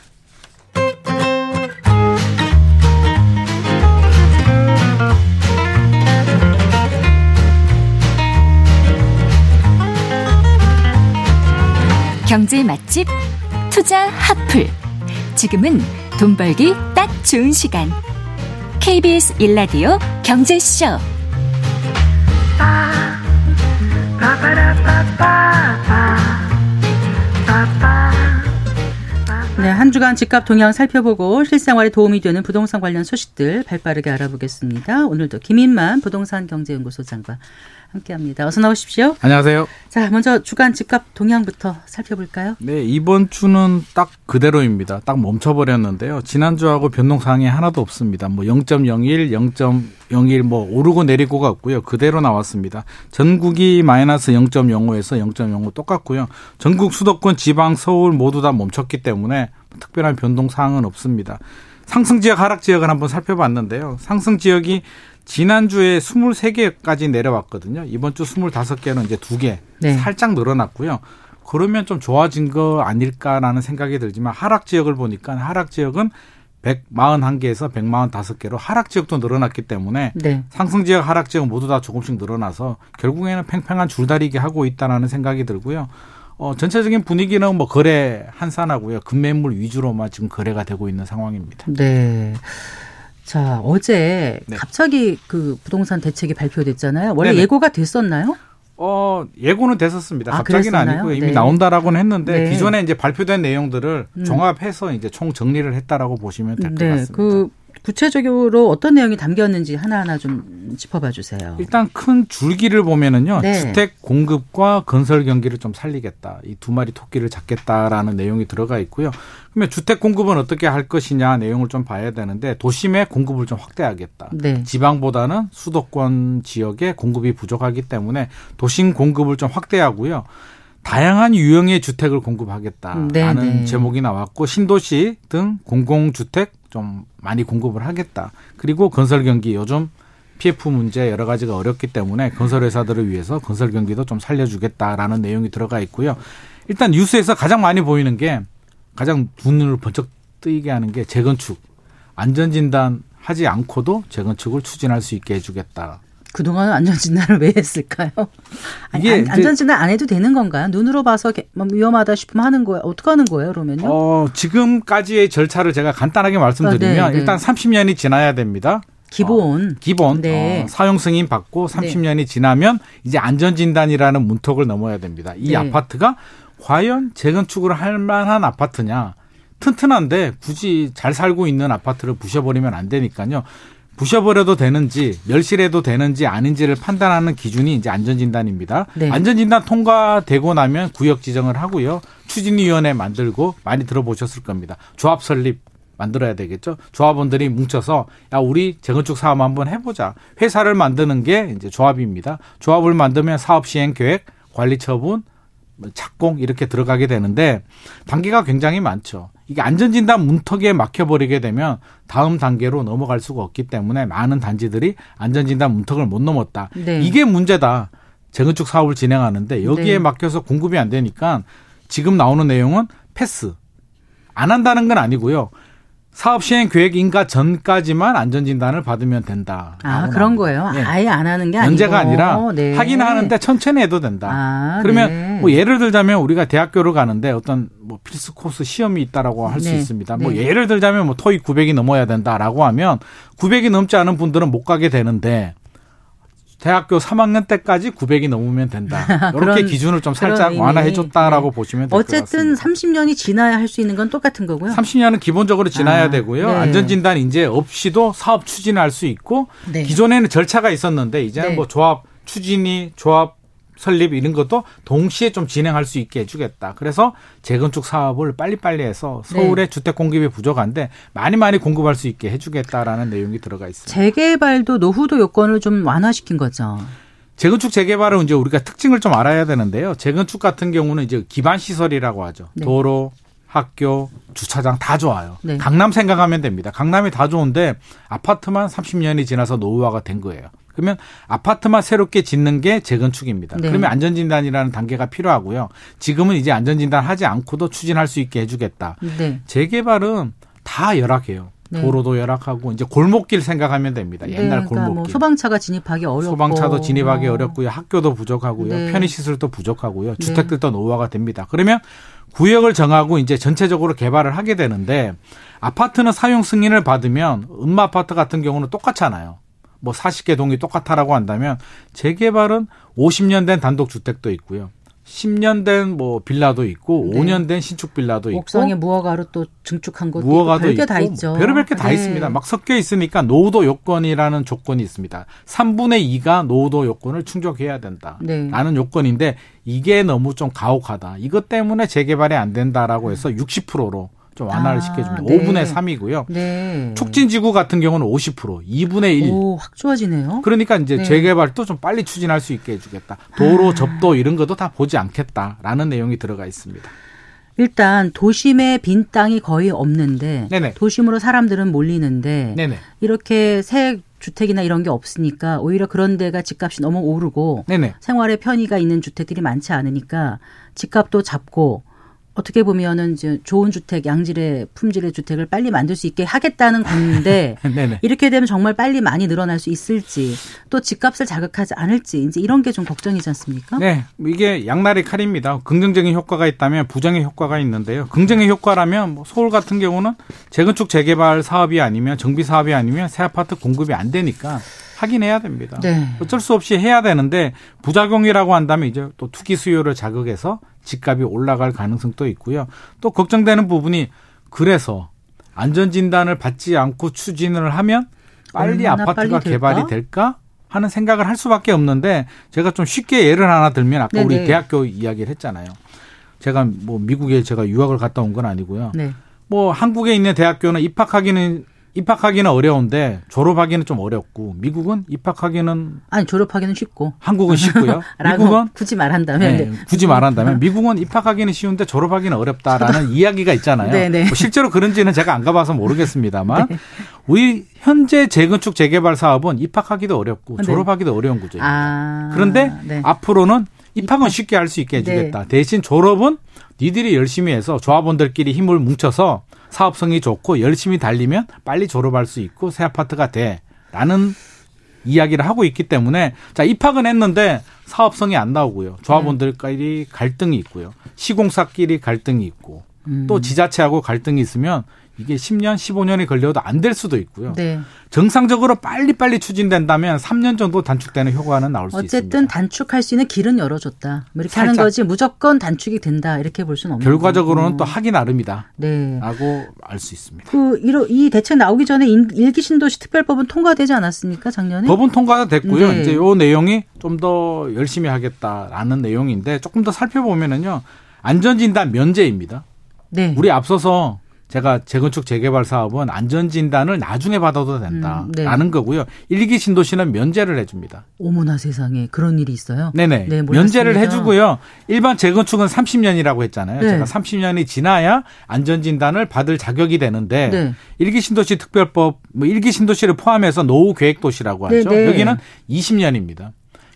경제 맛집 투자 핫플. 지금은 돈 벌기 딱 좋은 시간. KBS 일라디오 경제쇼. 네, 한 주간 집값 동향 살펴보고 실생활에 도움이 되는 부동산 관련 소식들 발빠르게 알아보겠습니다. 오늘도 김인만 부동산 경제연구소장과 함께합니다. 어서 나오십시오. 안녕하세요. 자, 먼저 주간 집값 동향부터 살펴볼까요? 네, 이번 주는 딱 그대로입니다. 딱 멈춰버렸는데요. 지난주하고 변동사항이 하나도 없습니다. 뭐 0.01, 0.01 뭐 오르고 내리고가 없고요. 그대로 나왔습니다. 전국이 마이너스 0.05에서 0.05 똑같고요. 전국 수도권, 지방, 서울 모두 다 멈췄기 때문에 특별한 변동사항은 없습니다. 상승 지역, 하락 지역을 한번 살펴봤는데요. 상승 지역이 지난주에 23개까지 내려왔거든요. 이번 주 25개는 이제 2개 네. 살짝 늘어났고요. 그러면 좀 좋아진 거 아닐까라는 생각이 들지만 하락 지역을 보니까 하락 지역은 141개에서 145개로 하락 지역도 늘어났기 때문에 네. 상승 지역, 하락 지역 모두 다 조금씩 늘어나서 결국에는 팽팽한 줄다리기 하고 있다라는 생각이 들고요. 어, 전체적인 분위기는 뭐 거래 한산하고요. 금매물 위주로만 지금 거래가 되고 있는 상황입니다. 네. 자, 어제 네. 갑자기 그 부동산 대책이 발표됐잖아요. 원래 네네. 예고가 됐었나요? 어, 예고는 됐었습니다. 아, 갑자기는 그랬었나요? 아니고 이미 네. 나온다라고는 했는데 네. 기존에 이제 발표된 내용들을 음. 종합해서 이제 총 정리를 했다라고 보시면 될것 네. 같습니다. 그 구체적으로 어떤 내용이 담겼는지 하나하나 좀 짚어봐 주세요. 일단 큰 줄기를 보면은요. 네. 주택 공급과 건설 경기를 좀 살리겠다. 이 두 마리 토끼를 잡겠다라는 내용이 들어가 있고요. 그러면 주택 공급은 어떻게 할 것이냐 내용을 좀 봐야 되는데 도심의 공급을 좀 확대하겠다. 네. 지방보다는 수도권 지역에 공급이 부족하기 때문에 도심 공급을 좀 확대하고요. 다양한 유형의 주택을 공급하겠다라는 네, 네. 제목이 나왔고 신도시 등 공공주택 좀 많이 공급을 하겠다. 그리고 건설 경기 요즘 PF 문제 여러 가지가 어렵기 때문에 건설 회사들을 위해서 건설 경기도 좀 살려주겠다라는 내용이 들어가 있고요. 일단 뉴스에서 가장 많이 보이는 게 가장 눈을 번쩍 뜨이게 하는 게 재건축 안전진단 하지 않고도 재건축을 추진할 수 있게 해주겠다. 그동안 안전 진단을 왜 했을까요? 아니, 안, 이제- 안전 진단 안 해도 되는 건가요? 눈으로 봐서 개- 뭐 위험하다 싶으면 하는 거예요. 어떻게 하는 거예요, 그러면요? 어, 지금까지의 절차를 제가 간단하게 말씀드리면 아, 네, 네. 일단 30년이 지나야 됩니다. 기본. 어, 기본 네. 어, 사용 승인 받고 30년이 지나면 이제 안전진단이라는 문턱을 넘어야 됩니다. 이 네. 아파트가 과연 재건축을 할 만한 아파트냐? 튼튼한데 굳이 잘 살고 있는 아파트를 부셔버리면 안 되니까요. 부셔버려도 되는지 멸실해도 되는지 아닌지를 판단하는 기준이 이제 안전진단입니다. 네. 안전진단 통과되고 나면 구역 지정을 하고요. 추진위원회 만들고 많이 들어보셨을 겁니다. 조합 설립 만들어야 되겠죠. 조합원들이 뭉쳐서 야 우리 재건축 사업 한번 해보자. 회사를 만드는 게 이제 조합입니다. 조합을 만들면 사업 시행 계획, 관리 처분, 뭐 착공 이렇게 들어가게 되는데 단계가 굉장히 많죠. 이게 안전진단 문턱에 막혀버리게 되면 다음 단계로 넘어갈 수가 없기 때문에 많은 단지들이 안전진단 문턱을 못 넘었다. 네. 이게 문제다. 재건축 사업을 진행하는데 여기에 네. 막혀서 공급이 안 되니까 지금 나오는 내용은 패스. 안 한다는 건 아니고요. 사업 시행 계획 인가 전까지만 안전 진단을 받으면 된다. 아, 그런 거예요. 예. 아예 안 하는 게 아니고. 연재가 아니라 네. 하긴 하는데 천천히 해도 된다. 아, 그러면 네. 뭐 예를 들자면 우리가 대학교를 가는데 어떤 뭐 필수 코스 시험이 있다라고 할수 네. 있습니다. 뭐 네. 예를 들자면 뭐 토익 900이 넘어야 된다라고 하면 900이 넘지 않은 분들은 못 가게 되는데 대학교 3학년 때까지 900이 넘으면 된다. 이렇게 기준을 좀 살짝 의미. 완화해 줬다라고 네. 보시면 될 것 같습니다. 어쨌든 30년이 지나야 할 수 있는 건 똑같은 거고요. 30년은 기본적으로 지나야 아, 되고요. 네. 안전진단 이제 없이도 사업 추진할 수 있고 네. 기존에는 절차가 있었는데 이제는 네. 뭐 조합 추진이 조합 설립 이런 것도 동시에 좀 진행할 수 있게 해주겠다. 그래서 재건축 사업을 빨리빨리 해서 서울의 네. 주택 공급이 부족한데 많이 많이 공급할 수 있게 해주겠다라는 내용이 들어가 있습니다. 재개발도 노후도 요건을 좀 완화시킨 거죠. 재건축 재개발은 이제 우리가 특징을 좀 알아야 되는데요. 재건축 같은 경우는 이제 기반 시설이라고 하죠. 네. 도로, 학교, 주차장 다 좋아요. 네. 강남 생각하면 됩니다. 강남이 다 좋은데 아파트만 30년이 지나서 노후화가 된 거예요. 그러면 아파트만 새롭게 짓는 게 재건축입니다. 네. 그러면 안전진단이라는 단계가 필요하고요. 지금은 이제 안전진단 하지 않고도 추진할 수 있게 해주겠다. 네. 재개발은 다 열악해요. 네. 도로도 열악하고 이제 골목길 생각하면 됩니다. 옛날 네, 그러니까 골목길. 뭐 소방차가 진입하기 어렵고 소방차도 진입하기 어. 어렵고요. 학교도 부족하고요. 네. 편의시설도 부족하고요. 주택들도 노후화가 됩니다. 그러면 구역을 정하고 이제 전체적으로 개발을 하게 되는데 아파트는 사용 승인을 받으면 음마 아파트 같은 경우는 똑같잖아요. 뭐 40개 동이 똑같다라고 한다면 재개발은 50년 된 단독 주택도 있고요. 10년 된 뭐 빌라도 있고 네. 5년 된 신축 빌라도 있고 옥상에 무허가로 또 증축한 것도 있고 별게 다 있죠. 별의별 게다 네. 있습니다. 막 섞여 있으니까 노후도 요건이라는 조건이 있습니다. 3분의 2가 노후도 요건을 충족해야 된다. 네. 라는 요건인데 이게 너무 좀 가혹하다. 이것 때문에 재개발이 안 된다라고 해서 60%로 좀 완화를 아, 시켜줍니다. 네. 5분의 3이고요. 네. 촉진지구 같은 경우는 50%, 2분의 1. 오, 확 좋아지네요. 그러니까 이제 네. 재개발도 좀 빨리 추진할 수 있게 해주겠다. 도로 접도 이런 것도 다 보지 않겠다라는 내용이 들어가 있습니다. 일단 도심에 빈 땅이 거의 없는데 네네. 도심으로 사람들은 몰리는데 네네. 이렇게 새 주택이나 이런 게 없으니까 오히려 그런 데가 집값이 너무 오르고 네네. 생활에 편의가 있는 주택들이 많지 않으니까 집값도 잡고 어떻게 보면은 이제 좋은 주택, 양질의 품질의 주택을 빨리 만들 수 있게 하겠다는 건데 네네. 이렇게 되면 정말 빨리 많이 늘어날 수 있을지 또 집값을 자극하지 않을지 이제 이런 게 좀 걱정이지 않습니까? 네, 이게 양날의 칼입니다. 긍정적인 효과가 있다면 부정의 효과가 있는데요. 긍정의 효과라면 뭐 서울 같은 경우는 재건축 재개발 사업이 아니면 정비 사업이 아니면 새 아파트 공급이 안 되니까 하긴 해야 됩니다. 네. 어쩔 수 없이 해야 되는데 부작용이라고 한다면 이제 또 투기 수요를 자극해서 집값이 올라갈 가능성도 있고요. 또 걱정되는 부분이 그래서 안전 진단을 받지 않고 추진을 하면 빨리 아파트가 빨리? 개발이 될까 하는 생각을 할 수밖에 없는데 제가 좀 쉽게 예를 하나 들면 아까 우리 네네. 대학교 이야기를 했잖아요. 제가 뭐 미국에 제가 유학을 갔다 온 건 아니고요. 네. 뭐 한국에 있는 대학교는 입학하기는 입학하기는 어려운데 졸업하기는 좀 어렵고 미국은 입학하기는 아니 졸업하기는 쉽고 한국은 쉽고요. 미국은 굳이 말한다면 네, 네. 굳이 말한다면 미국은 입학하기는 쉬운데 졸업하기는 어렵다라는 이야기가 있잖아요. 네네. 뭐 실제로 그런지는 제가 안 가봐서 모르겠습니다만 우리 현재 재건축 재개발 사업은 입학하기도 어렵고 네. 졸업하기도 어려운 구조입니다. 아, 그런데 네. 앞으로는 입학은 쉽게 할 수 있게 해주겠다. 대신 졸업은 니들이 열심히 해서 조합원들끼리 힘을 뭉쳐서 사업성이 좋고 열심히 달리면 빨리 졸업할 수 있고 새 아파트가 돼 라는 이야기를 하고 있기 때문에 자 입학은 했는데 사업성이 안 나오고요. 조합원들끼리 갈등이 있고요. 시공사끼리 갈등이 있고 음. 또 지자체하고 갈등이 있으면 이게 10년, 15년이 걸려도 안 될 수도 있고요. 네. 정상적으로 빨리빨리 추진된다면 3년 정도 단축되는 효과는 나올 수 있습니다. 어쨌든 단축할 수 있는 길은 열어줬다. 뭐 이렇게 하는 살짝. 거지 무조건 단축이 된다 이렇게 볼 수는 없는 결과적으로는 거고. 또 하기 나름이다. 네. 라고 알 수 있습니다. 그 이러, 이 대책 나오기 전에 인- 일기 신도시 특별법은 통과되지 않았습니까 작년에? 법은 통과가 됐고요. 네. 이제 요 내용이 좀 더 열심히 하겠다라는 내용인데 조금 더 살펴보면은요. 안전진단 면제입니다. 네. 우리 앞서서 제가 재건축 재개발 사업은 안전 진단을 나중에 받아도 된다라는 음, 네. 거고요. 일기 신도시는 면제를 해줍니다. 어머나 세상에 그런 일이 있어요? 네네. 네. 면제를 해주고요. 일반 재건축은 30년이라고 했잖아요. 네. 제가 30년이 지나야 안전 진단을 받을 자격이 되는데 네. 일기 신도시 특별법, 뭐 일기 신도시를 포함해서 노후 계획 도시라고 하죠. 네, 네. 여기는 20년입니다.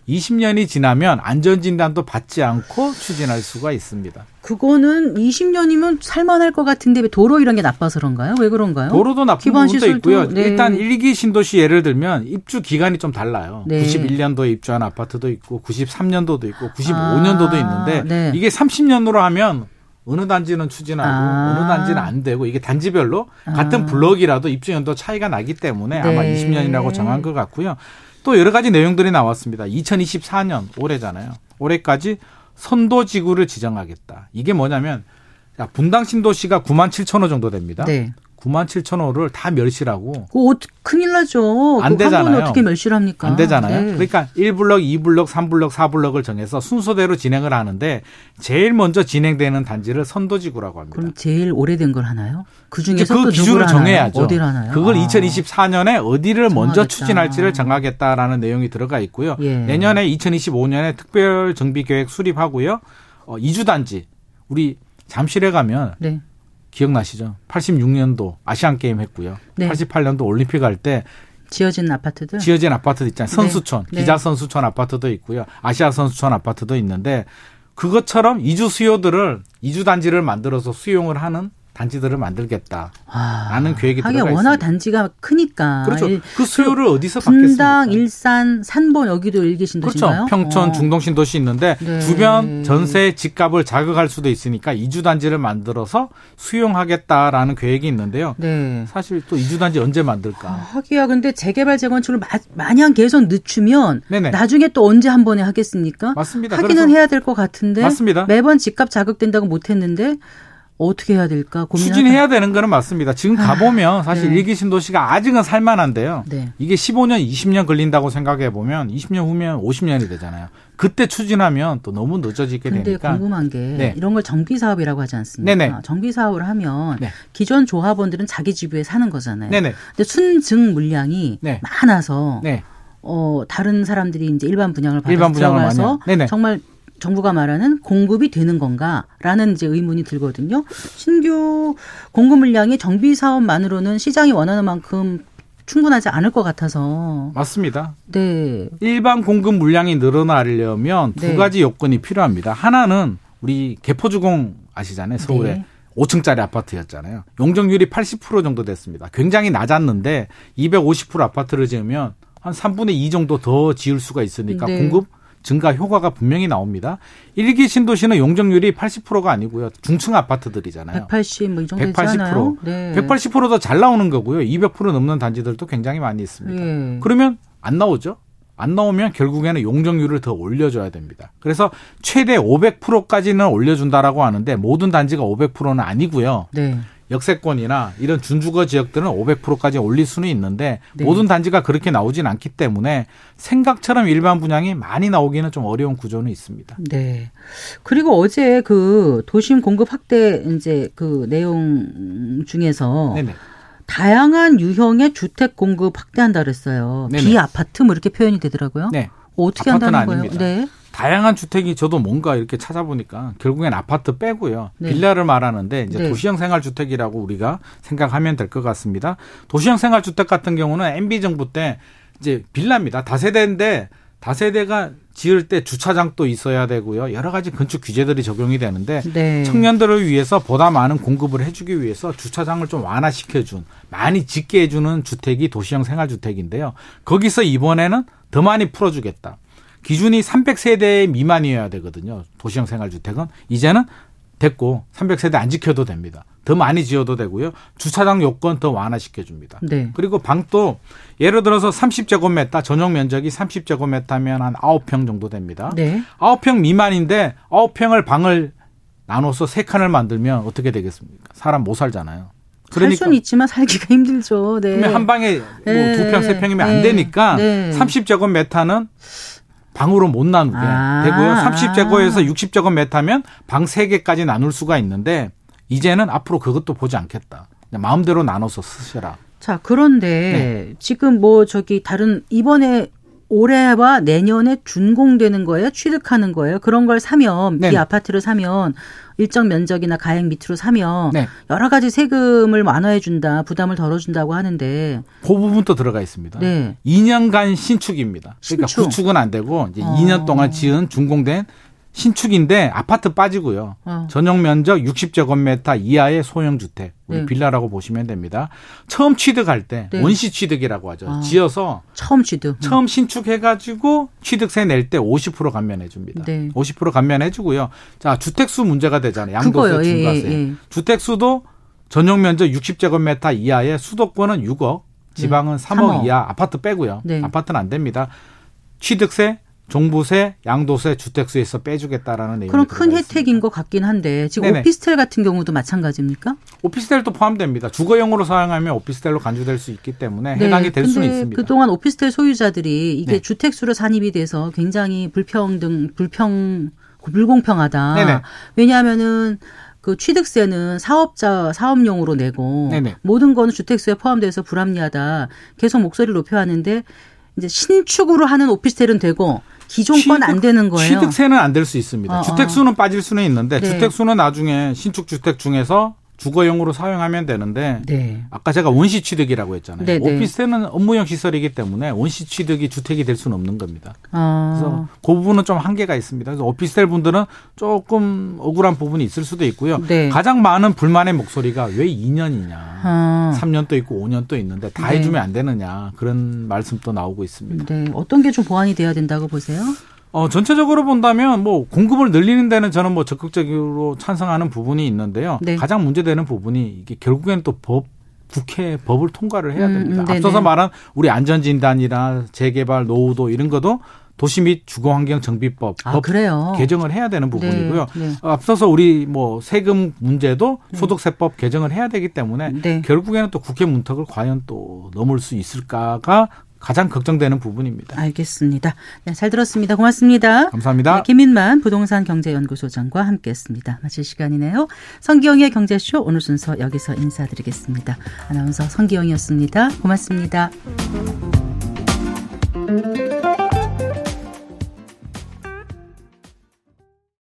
20년이 지나면 안전진단도 받지 않고 추진할 수가 있습니다. 그거는 20년이면 살만할 것 같은데 왜 도로 이런 게 나빠서 그런가요? 왜 그런가요? 도로도 나쁜 부분도 시설도, 있고요. 네. 일단 일기 신도시 예를 들면 입주 기간이 좀 달라요. 네. 91년도에 입주한 아파트도 있고 93년도도 있고 95년도도 아, 있는데 네. 이게 30년으로 하면 어느 단지는 추진하고 아. 어느 단지는 안 되고 이게 단지별로 같은 블럭이라도 입주 연도 차이가 나기 때문에 아마 네. 20년이라고 정한 것 같고요. 또 여러 가지 내용들이 나왔습니다. 2024년 올해잖아요. 올해까지 선도 지구를 지정하겠다. 이게 뭐냐면 자, 분당 신도시가 9만 7천 호 정도 됩니다. 네. 9만 7천 호를 다 멸실하고 그거 어, 큰일 나죠. 안 되잖아요. 어떻게 멸시를 합니까? 안 되잖아요. 네. 그러니까 1블럭, 2블럭, 3블럭, 4블럭을 정해서 순서대로 진행을 하는데 제일 먼저 진행되는 단지를 선도지구라고 합니다. 그럼 제일 오래된 걸 하나요? 그 중에서 그또 기준을? 정해야죠. 어디를 하나요? 그걸 아. 2024년에 어디를 먼저 정하겠다. 추진할지를 정하겠다라는 내용이 들어가 있고요. 예. 내년에 2025년에 특별 정비 계획 수립하고요. 어, 이주 단지 우리 잠실에 가면 네. 기억나시죠? 86년도 아시안 게임 했고요. 네. 88년도 올림픽 할 때 지어진 아파트들. 지어진 아파트도 있잖아요. 선수촌, 네. 기자 선수촌 아파트도 있고요. 아시아 선수촌 아파트도 있는데 그것처럼 이주 수요들을 이주 단지를 만들어서 수용을 하는 단지들을 만들겠다. 아, 라는 계획이 하긴 들어가 워낙 있습니다. 단지가 크니까. 그렇죠. 일- 그 수요를 어디서 분당, 받겠습니까? 일산, 산본 여기도 일기 신 도시인가요? 그렇죠. 평촌, 어. 중동 신도시 있는데 네. 주변 전세 집값을 자극할 수도 있으니까 이주 단지를 만들어서 수용하겠다라는 계획이 있는데요. 네. 사실 또 이주 단지 언제 만들까? 아, 하기야 근데 재개발 재건축을 마, 마냥 계속 늦추면 네네. 나중에 또 언제 한 번에 하겠습니까? 맞습니다. 하기는 해야 될 것 같은데 맞습니다. 매번 집값 자극된다고 못 했는데 어떻게 해야 될까 고민하다. 추진해야 되는 거는 맞습니다. 지금 가보면 사실 네. 일기 신도시가 아직은 살만한데요. 네. 이게 15년, 20년 걸린다고 생각해 보면 20년 후면 50년이 되잖아요. 그때 추진하면 또 너무 늦어지게 근데 되니까. 궁금한 게 네. 이런 걸 정비 사업이라고 하지 않습니까? 네네. 정비 사업을 하면 네. 기존 조합원들은 자기 지부에 사는 거잖아요. 네네. 근데 순증 물량이 네. 많아서 네. 어, 다른 사람들이 이제 일반 분양을 받아서 일반 분양을 들어가서. 정말 정부가 말하는 공급이 되는 건가라는 이제 의문이 들거든요. 신규 공급 물량이 정비 사업만으로는 시장이 원하는 만큼 충분하지 않을 것 같아서 맞습니다. 네. 일반 공급 물량이 늘어나려면 두 네. 가지 요건이 필요합니다. 하나는 우리 개포주공 아시잖아요. 서울에. 네. 5층짜리 아파트였잖아요. 용적률이 80% 정도 됐습니다. 굉장히 낮았는데 250% 아파트를 지으면 한 3분의 2 정도 더 지을 수가 있으니까 네. 공급 증가 효과가 분명히 나옵니다. 일기 신도시는 용적률이 80%가 아니고요. 중층 아파트들이잖아요. 180 뭐 이 정도 되지 180%. 않아요? 네. 180%더 잘 나오는 거고요. 200% 넘는 단지들도 굉장히 많이 있습니다. 예. 그러면 안 나오죠? 안 나오면 결국에는 용적률을 더 올려줘야 됩니다. 그래서 최대 500%까지는 올려준다라고 하는데 모든 단지가 500%는 아니고요. 네. 역세권이나 이런 준주거 지역들은 500%까지 올릴 수는 있는데 네. 모든 단지가 그렇게 나오진 않기 때문에 생각처럼 일반 분양이 많이 나오기는 좀 어려운 구조는 있습니다. 네. 그리고 어제 그 도심 공급 확대 이제 그 내용 중에서 네네. 다양한 유형의 주택 공급 확대한다 그랬어요. 네네. 비아파트 뭐 이렇게 표현이 되더라고요. 네. 어떻게 아파트는 한다는 거예요? 아닙니다. 네. 다양한 주택이 저도 뭔가 이렇게 찾아보니까 결국엔 아파트 빼고요. 네. 빌라를 말하는데 이제 네. 도시형 생활 주택이라고 우리가 생각하면 될 것 같습니다. 도시형 생활 주택 같은 경우는 MB 정부 때 이제 빌라입니다. 다세대인데 다세대가 지을 때 주차장도 있어야 되고요. 여러 가지 건축 규제들이 적용이 되는데 네. 청년들을 위해서 보다 많은 공급을 해주기 위해서 주차장을 좀 완화시켜준 많이 짓게 해주는 주택이 도시형 생활주택인데요. 거기서 이번에는 더 많이 풀어주겠다. 기준이 300세대 미만이어야 되거든요. 도시형 생활주택은 이제는 됐고 300세대 안 지켜도 됩니다. 더 많이 지어도 되고요. 주차장 요건 더 완화시켜 줍니다. 네. 그리고 방도 예를 들어서 30제곱미터 전용 면적이 30제곱미터면 한 9평 정도 됩니다. 네. 9평 미만인데 9평을 방을 나눠서 세 칸을 만들면 어떻게 되겠습니까? 사람 못 살잖아요. 살 그러니까 수는 있지만 살기가 힘들죠. 네. 그러면 한 방에 뭐 네. 두 평, 세 평이면 네. 안 되니까 네. 30제곱미터는 방으로 못 나누게 아. 되고요. 30제곱에서 60제곱미터면 방 세개까지 나눌 수가 있는데 이제는 앞으로 그것도 보지 않겠다. 마음대로 나눠서 쓰셔라. 자, 그런데 네. 지금 뭐 저기 다른 이번에 올해와 내년에 준공되는 거예요? 취득하는 거예요? 그런 걸 사면 네. 비 아파트를 사면 일정 면적이나 가액 밑으로 사면 네. 여러 가지 세금을 완화해 준다, 부담을 덜어 준다고 하는데 그 부분도 들어가 있습니다. 네. 2년간 신축입니다. 그러니까 신축. 구축은 안 되고 이제 어. 2년 동안 지은 준공된 신축인데 아파트 빠지고요. 어. 전용 면적 60제곱미터 이하의 소형 주택, 우리 네. 빌라라고 보시면 됩니다. 처음 취득할 때 네. 원시 취득이라고 하죠. 아. 지어서 처음 취득. 처음 신축해가지고 취득세 낼 때 50% 감면해 줍니다. 네. 50% 감면해 주고요. 자 주택수 문제가 되잖아요. 양도세, 그거요. 예, 중과세. 예, 예. 주택수도 전용 면적 60제곱미터 이하의 수도권은 6억, 지방은 3억, 3억. 이하 아파트 빼고요. 네. 아파트는 안 됩니다. 취득세, 종부세, 양도세, 주택수에서 빼주겠다라는 내용이 그럼 큰 혜택인. 것 같긴 한데 지금 네네. 오피스텔 같은 경우도 마찬가지입니까? 오피스텔도 포함됩니다. 주거용으로 사용하면 오피스텔로 간주될 수 있기 때문에 해당이 될 수는 네. 있습니다. 그동안 오피스텔 소유자들이 이게 네. 주택수로 산입이 돼서 굉장히 불평등, 불평, 불공평하다. 네네. 왜냐하면은 그 취득세는 사업자 사업용으로 내고 네네. 모든 거는 주택수에 포함돼서 불합리하다. 계속 목소리를 높여왔는데 이제 신축으로 하는 오피스텔은 되고 기존 건 안 되는 거예요. 취득세는 안 될 수 있습니다. 어, 어. 주택 수는 빠질 수는 있는데 네. 주택 수는 나중에 신축 주택 중에서 주거용으로 사용하면 되는데 네. 아까 제가 원시 취득이라고 했잖아요. 네, 네. 오피스텔은 업무용 시설이기 때문에 원시 취득이 주택이 될 수는 없는 겁니다. 어. 그래서 그 부분은 좀 한계가 있습니다. 그래서 오피스텔 분들은 조금 억울한 부분이 있을 수도 있고요. 네. 가장 많은 불만의 목소리가 왜 2년이냐. 어. 3년도 있고 5년도 있는데 다 네. 해주면 안 되느냐 그런 말씀도 나오고 있습니다. 네. 어떤 게 좀 보완이 돼야 된다고 보세요? 어, 전체적으로 본다면 뭐 공급을 늘리는 데는 저는 뭐 적극적으로 찬성하는 부분이 있는데요. 네. 가장 문제되는 부분이 이게 결국에는 또 법, 국회 법을 통과를 해야 음, 됩니다. 음. 앞서서 말한 우리 안전진단이나 재개발 노후도 이런 것도 도시 및 주거환경정비법 아, 법 그래요. 개정을 해야 되는 부분이고요. 네, 네. 앞서서 우리 뭐 세금 문제도 소득세법 개정을 해야 되기 때문에 네. 결국에는 또 국회 문턱을 과연 또 넘을 수 있을까가 가장 걱정되는 부분입니다. 알겠습니다. 네, 잘 들었습니다. 고맙습니다. 감사합니다. 네, 김인만 부동산 경제연구소장과 함께했습니다. 마칠 시간이네요. 성기영의 경제쇼 오늘 순서 여기서 인사드리겠습니다. 아나운서 성기영이었습니다. 고맙습니다.